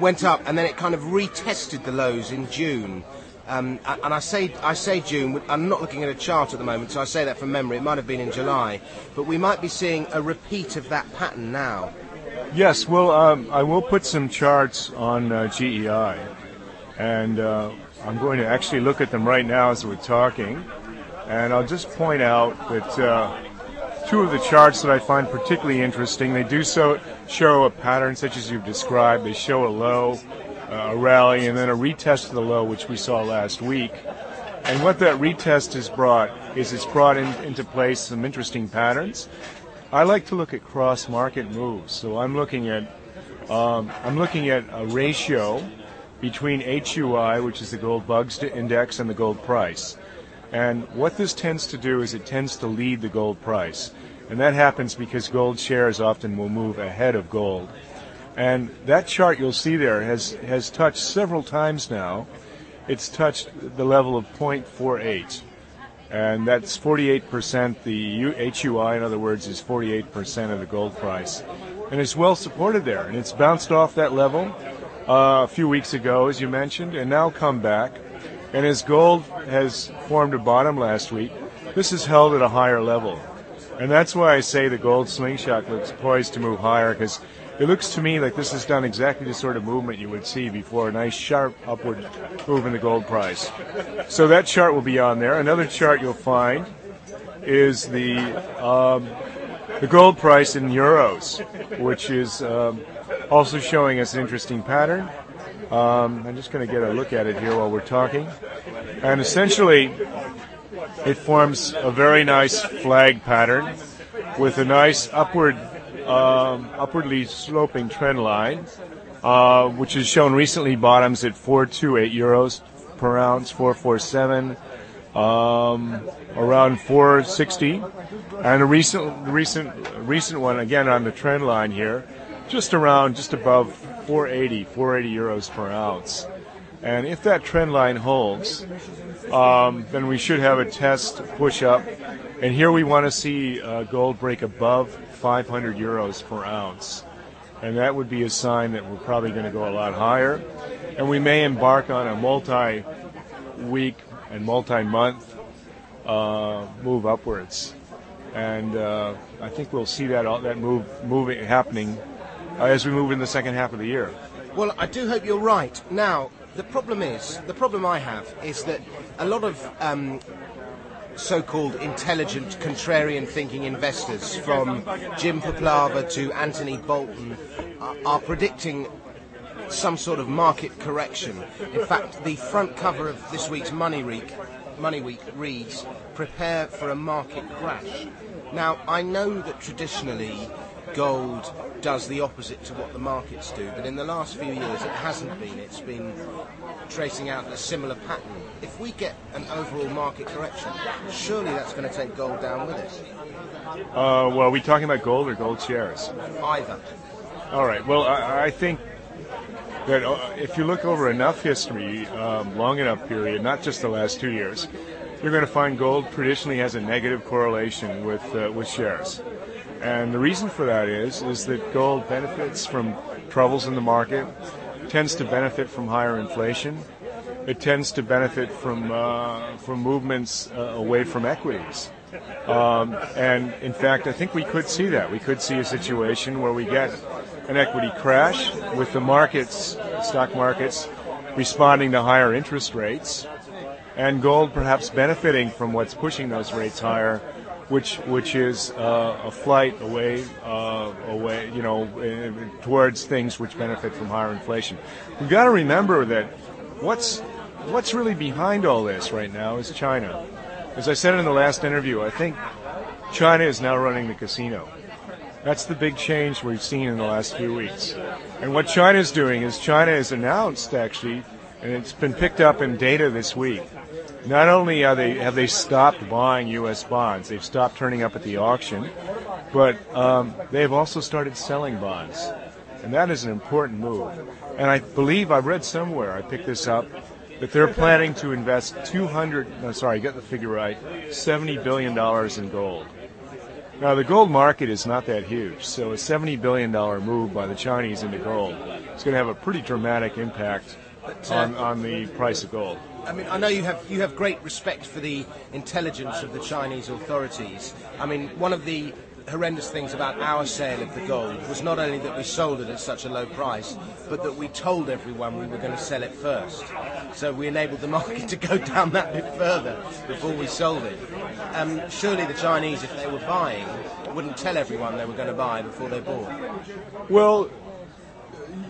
went up, and then it kind of retested the lows in June. Um, and I say I say June. I'm not looking at a chart at the moment, so I say that from memory. It might have been in July, but we might be seeing a repeat of that pattern now. Yes, well, um, I will put some charts on uh, GEI, and uh, I'm going to actually look at them right now as we're talking, and I'll just point out that. Uh, two of the charts that I find particularly interesting. They do so show a pattern such as you've described. They show a low, uh, a rally, and then a retest of the low, which we saw last week. And what that retest has brought is it's brought in, into place some interesting patterns. I like to look at cross-market moves, so I'm looking at um, I'm looking at a ratio between HUI, which is the gold bugs to index, and the gold price. And what this tends to do is it tends to lead the gold price. And that happens because gold shares often will move ahead of gold. And that chart you'll see there has, has touched several times now. It's touched the level of 0.48. And that's 48%. The HUI, in other words, is 48% of the gold price. And it's well supported there. And it's bounced off that level uh, a few weeks ago, as you mentioned, and now come back. And as gold has formed a bottom last week, this is held at a higher level. And that's why I say the gold slingshot looks poised to move higher because it looks to me like this has done exactly the sort of movement you would see before a nice sharp upward move in the gold price. So that chart will be on there. Another chart you'll find is the um, the gold price in euros, which is um, also showing us an interesting pattern. Um, I'm just going to get a look at it here while we're talking. And essentially, it forms a very nice flag pattern with a nice upward, um, upwardly sloping trend line, uh, which has shown recently bottoms at 428 euros per ounce, 447, um, around 460, and a recent, recent, recent one again on the trend line here, just around, just above 480, 480 euros per ounce. And if that trend line holds, um, then we should have a test push up. And here we want to see uh, gold break above 500 euros per ounce. And that would be a sign that we're probably going to go a lot higher. And we may embark on a multi week and multi month uh, move upwards. And uh, I think we'll see that, that move moving, happening uh, as we move in the second half of the year. Well, I do hope you're right. Now, the problem is, the problem I have is that a lot of um, so-called intelligent, contrarian thinking investors, from Jim Puplava to Anthony Bolton, are, are predicting some sort of market correction. In fact, the front cover of this week's Money Week, Money Week reads, "Prepare for a market crash." Now, I know that traditionally gold does the opposite to what the markets do, but in the last few years it hasn't been. It's been tracing out a similar pattern. If we get an overall market correction, surely that's going to take gold down with it. Uh, well, are we talking about gold or gold shares? Either. All right. Well, I, I think that uh, if you look over enough history, um, long enough period, not just the last two years, you're going to find gold traditionally has a negative correlation with uh, with shares. And the reason for that is is that gold benefits from troubles in the market, tends to benefit from higher inflation. It tends to benefit from uh, from movements uh, away from equities. Um, and in fact, I think we could see that. We could see a situation where we get an equity crash with the markets, stock markets, responding to higher interest rates, and gold perhaps benefiting from what's pushing those rates higher which which is uh, a flight away uh, away you know towards things which benefit from higher inflation. We've got to remember that what's what's really behind all this right now is China. As I said in the last interview, I think China is now running the casino. That's the big change we've seen in the last few weeks. And what China is doing is China has announced actually, and it's been picked up in data this week, not only are they have they stopped buying U.S. bonds, they've stopped turning up at the auction, but um, they have also started selling bonds, and that is an important move. And I believe I read somewhere, I picked this up, that they're planning to invest 200. No, sorry, get the figure right, 70 billion dollars in gold. Now the gold market is not that huge, so a 70 billion dollar move by the Chinese into gold is going to have a pretty dramatic impact uh, on, on the price of gold. I mean, I know you have you have great respect for the intelligence of the Chinese authorities. I mean, one of the horrendous things about our sale of the gold was not only that we sold it at such a low price, but that we told everyone we were going to sell it first. So we enabled the market to go down that bit further before we sold it. Um, surely the Chinese, if they were buying, wouldn't tell everyone they were going to buy before they bought. Well,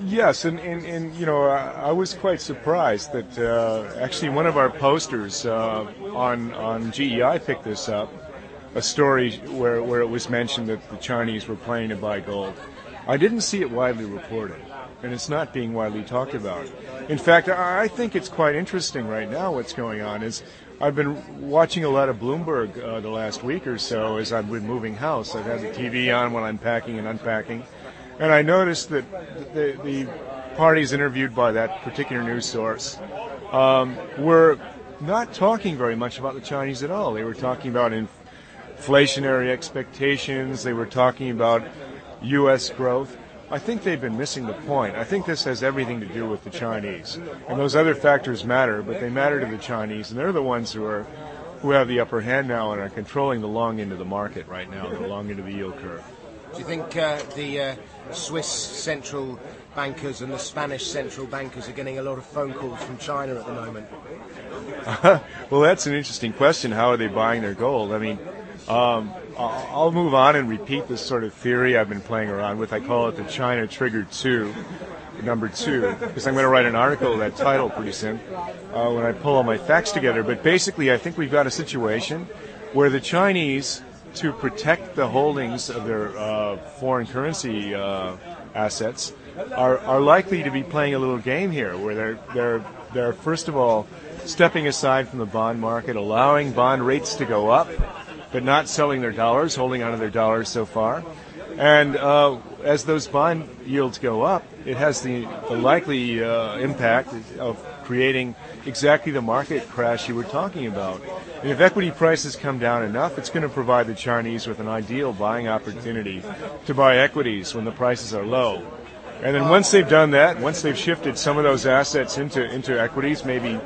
Yes, and, and, and you know, I, I, was quite surprised that uh, actually one of our posters uh, on on GEI picked this up, a story where, where it was mentioned that the Chinese were planning to buy gold. I didn't see it widely reported, and it's not being widely talked about. In fact, I think it's quite interesting right now what's going on is I've been watching a lot of Bloomberg uh, the last week or so as I've been moving house. I've had the TV on when I'm packing and unpacking and I noticed that the, the parties interviewed by that particular news source um, were not talking very much about the Chinese at all. They were talking about inflationary expectations. They were talking about U.S. growth. I think they've been missing the point. I think this has everything to do with the Chinese, and those other factors matter, but they matter to the Chinese, and they're the ones who are who have the upper hand now and are controlling the long end of the market right now, the long end of the yield curve. Do you think uh, the uh, Swiss central bankers and the Spanish central bankers are getting a lot of phone calls from China at the moment? well, that's an interesting question. How are they buying their gold? I mean, um, I'll move on and repeat this sort of theory I've been playing around with. I call it the China Trigger 2, number two, because I'm going to write an article that title pretty soon uh, when I pull all my facts together. But basically, I think we've got a situation where the Chinese to protect the holdings of their uh, foreign currency uh, assets are, are likely to be playing a little game here, where they're they're they're first of all stepping aside from the bond market, allowing bond rates to go up, but not selling their dollars, holding onto their dollars so far. And uh, as those bond yields go up, it has the, the likely uh, impact of creating exactly the market crash you were talking about. And if equity prices come down enough, it's going to provide the Chinese with an ideal buying opportunity to buy equities when the prices are low. And then once they've done that, once they've shifted some of those assets into, into equities, maybe,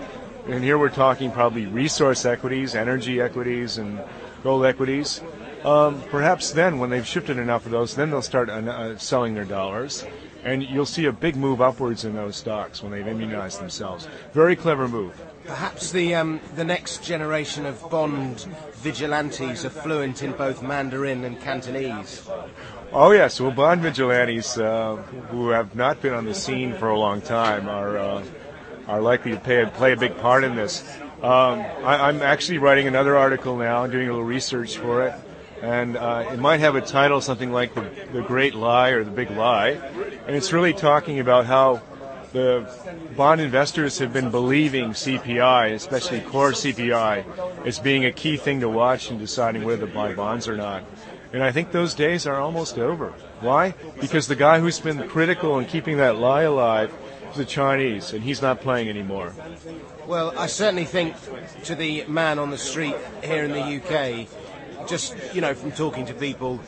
and here we're talking probably resource equities, energy equities, and gold equities, um, perhaps then, when they've shifted enough of those, then they'll start uh, selling their dollars, and you'll see a big move upwards in those stocks when they've immunized themselves. Very clever move. Perhaps the um, the next generation of bond vigilantes are fluent in both Mandarin and Cantonese. Oh yes, well, bond vigilantes uh, who have not been on the scene for a long time are uh, are likely to pay, play a big part in this. Um, I, am actually writing another article now, and doing a little research for it, and uh, it might have a title something like the, the Great Lie or the Big Lie, and it's really talking about how the bond investors have been believing CPI, especially core CPI, as being a key thing to watch in deciding whether to buy bonds or not. And I think those days are almost over. Why? Because the guy who's been critical in keeping that lie alive is the Chinese, and he's not playing anymore. Well, I certainly think to the man on the street here in the UK, just you know from talking to people,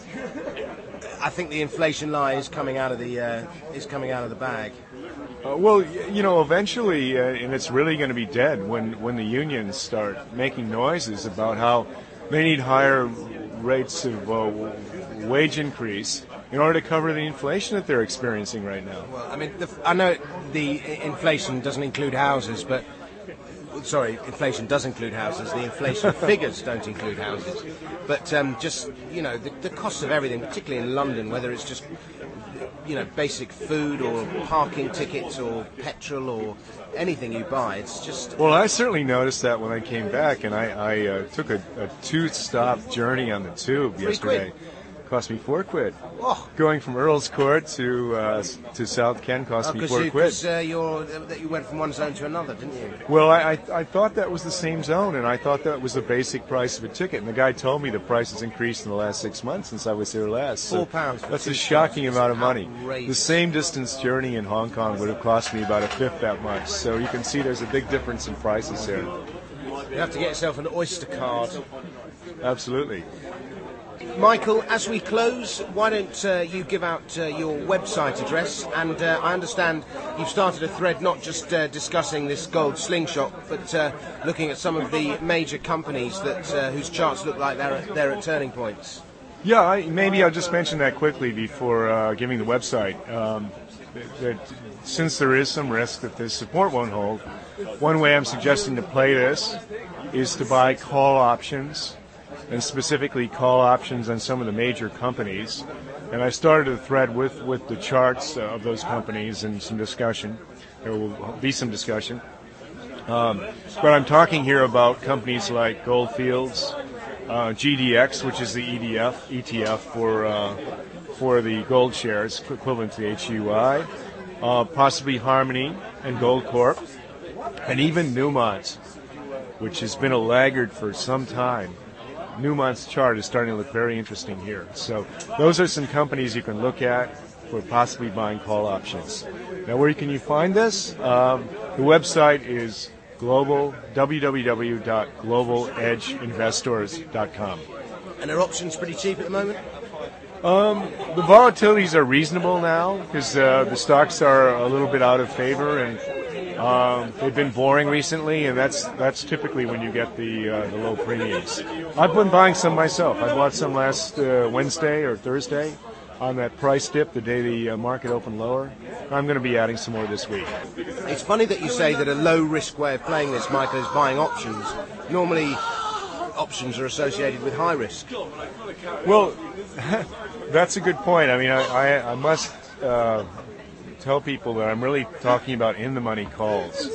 I think the inflation lie is coming out of the uh, is coming out of the bag. Uh, well, you know, eventually, uh, and it's really going to be dead when when the unions start making noises about how they need higher rates of uh, wage increase in order to cover the inflation that they're experiencing right now. Well, I mean, the, I know the inflation doesn't include houses, but sorry, inflation does include houses. The inflation figures don't include houses. But um, just, you know, the, the cost of everything, particularly in London, whether it's just, you know, basic food or parking tickets or petrol or anything you buy, it's just. Well, I certainly noticed that when I came back and I, I uh, took a, a two stop journey on the tube yesterday. Quid cost me four quid. Oh. Going from Earl's Court to uh, to South Ken cost oh, me four you, quid. Because uh, you went from one zone to another, didn't you? Well, I, I, I thought that was the same zone, and I thought that was the basic price of a ticket. And the guy told me the price has increased in the last six months since I was here last. So four pounds. That's a shocking amount of money. Outrageous. The same distance journey in Hong Kong would have cost me about a fifth that much. So you can see there's a big difference in prices here. You have to get yourself an Oyster card. Absolutely. Michael, as we close, why don't uh, you give out uh, your website address? And uh, I understand you've started a thread not just uh, discussing this gold slingshot, but uh, looking at some of the major companies that uh, whose charts look like they're at, they're at turning points. Yeah, I, maybe I'll just mention that quickly before giving the website. Um, that since there is some risk that this support won't hold, one way I'm suggesting to play this is to buy call options and specifically call options on some of the major companies. And I started a thread with, with the charts of those companies and some discussion. There will be some discussion. Um, but I'm talking here about companies like Goldfields, uh, GDX, which is the EDF ETF for uh, for the gold shares, equivalent to the HUI, uh, possibly Harmony and Goldcorp, and even Newmont, which has been a laggard for some time. Newmont's chart is starting to look very interesting here. So those are some companies you can look at for possibly buying call options. Now, where can you find this? Um, the website is global www.globaledgeinvestors.com. And are options pretty cheap at the moment? Um, the volatilities are reasonable now because uh, the stocks are a little bit out of favor and um, they've been boring recently, and that's that's typically when you get the uh, the low premiums. I've been buying some myself. I bought some last uh, Wednesday or Thursday on that price dip the day the uh, market opened lower. I'm going to be adding some more this week. It's funny that you say that a low risk way of playing this, Michael, is buying options. Normally, options are associated with high risk. Well, that's a good point. I mean, I, I, I must uh, tell people that I'm really talking about in the money calls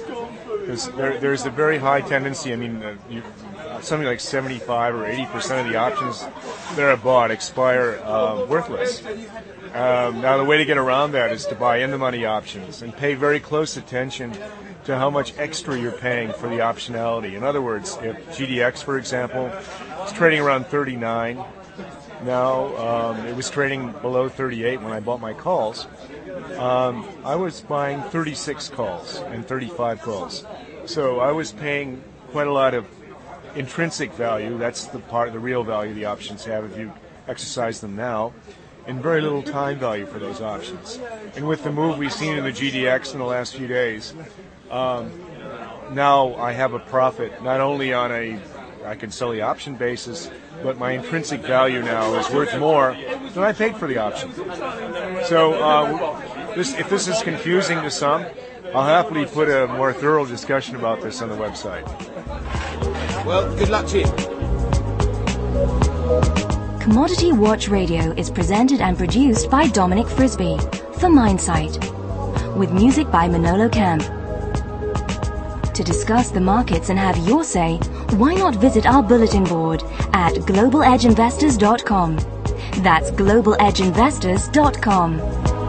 because there, there's a very high tendency. I mean, uh, you, something like 75 or 80 percent of the options that are bought expire uh, worthless. Um, now, the way to get around that is to buy in the money options and pay very close attention to how much extra you're paying for the optionality. In other words, if GDX, for example, is trading around 39, now um, it was trading below 38 when I bought my calls. Um, I was buying 36 calls and 35 calls. So I was paying quite a lot of intrinsic value. That's the part, the real value the options have if you exercise them now, and very little time value for those options. And with the move we've seen in the GDX in the last few days, um, now I have a profit not only on a I can sell the option basis, but my intrinsic value now is worth more than I paid for the option. So, uh, this, if this is confusing to some, I'll happily put a more thorough discussion about this on the website. Well, good luck to you. Commodity Watch Radio is presented and produced by Dominic Frisby for Minesite, with music by Manolo Camp. To discuss the markets and have your say, why not visit our bulletin board at globaledgeinvestors.com. That's globaledgeinvestors.com.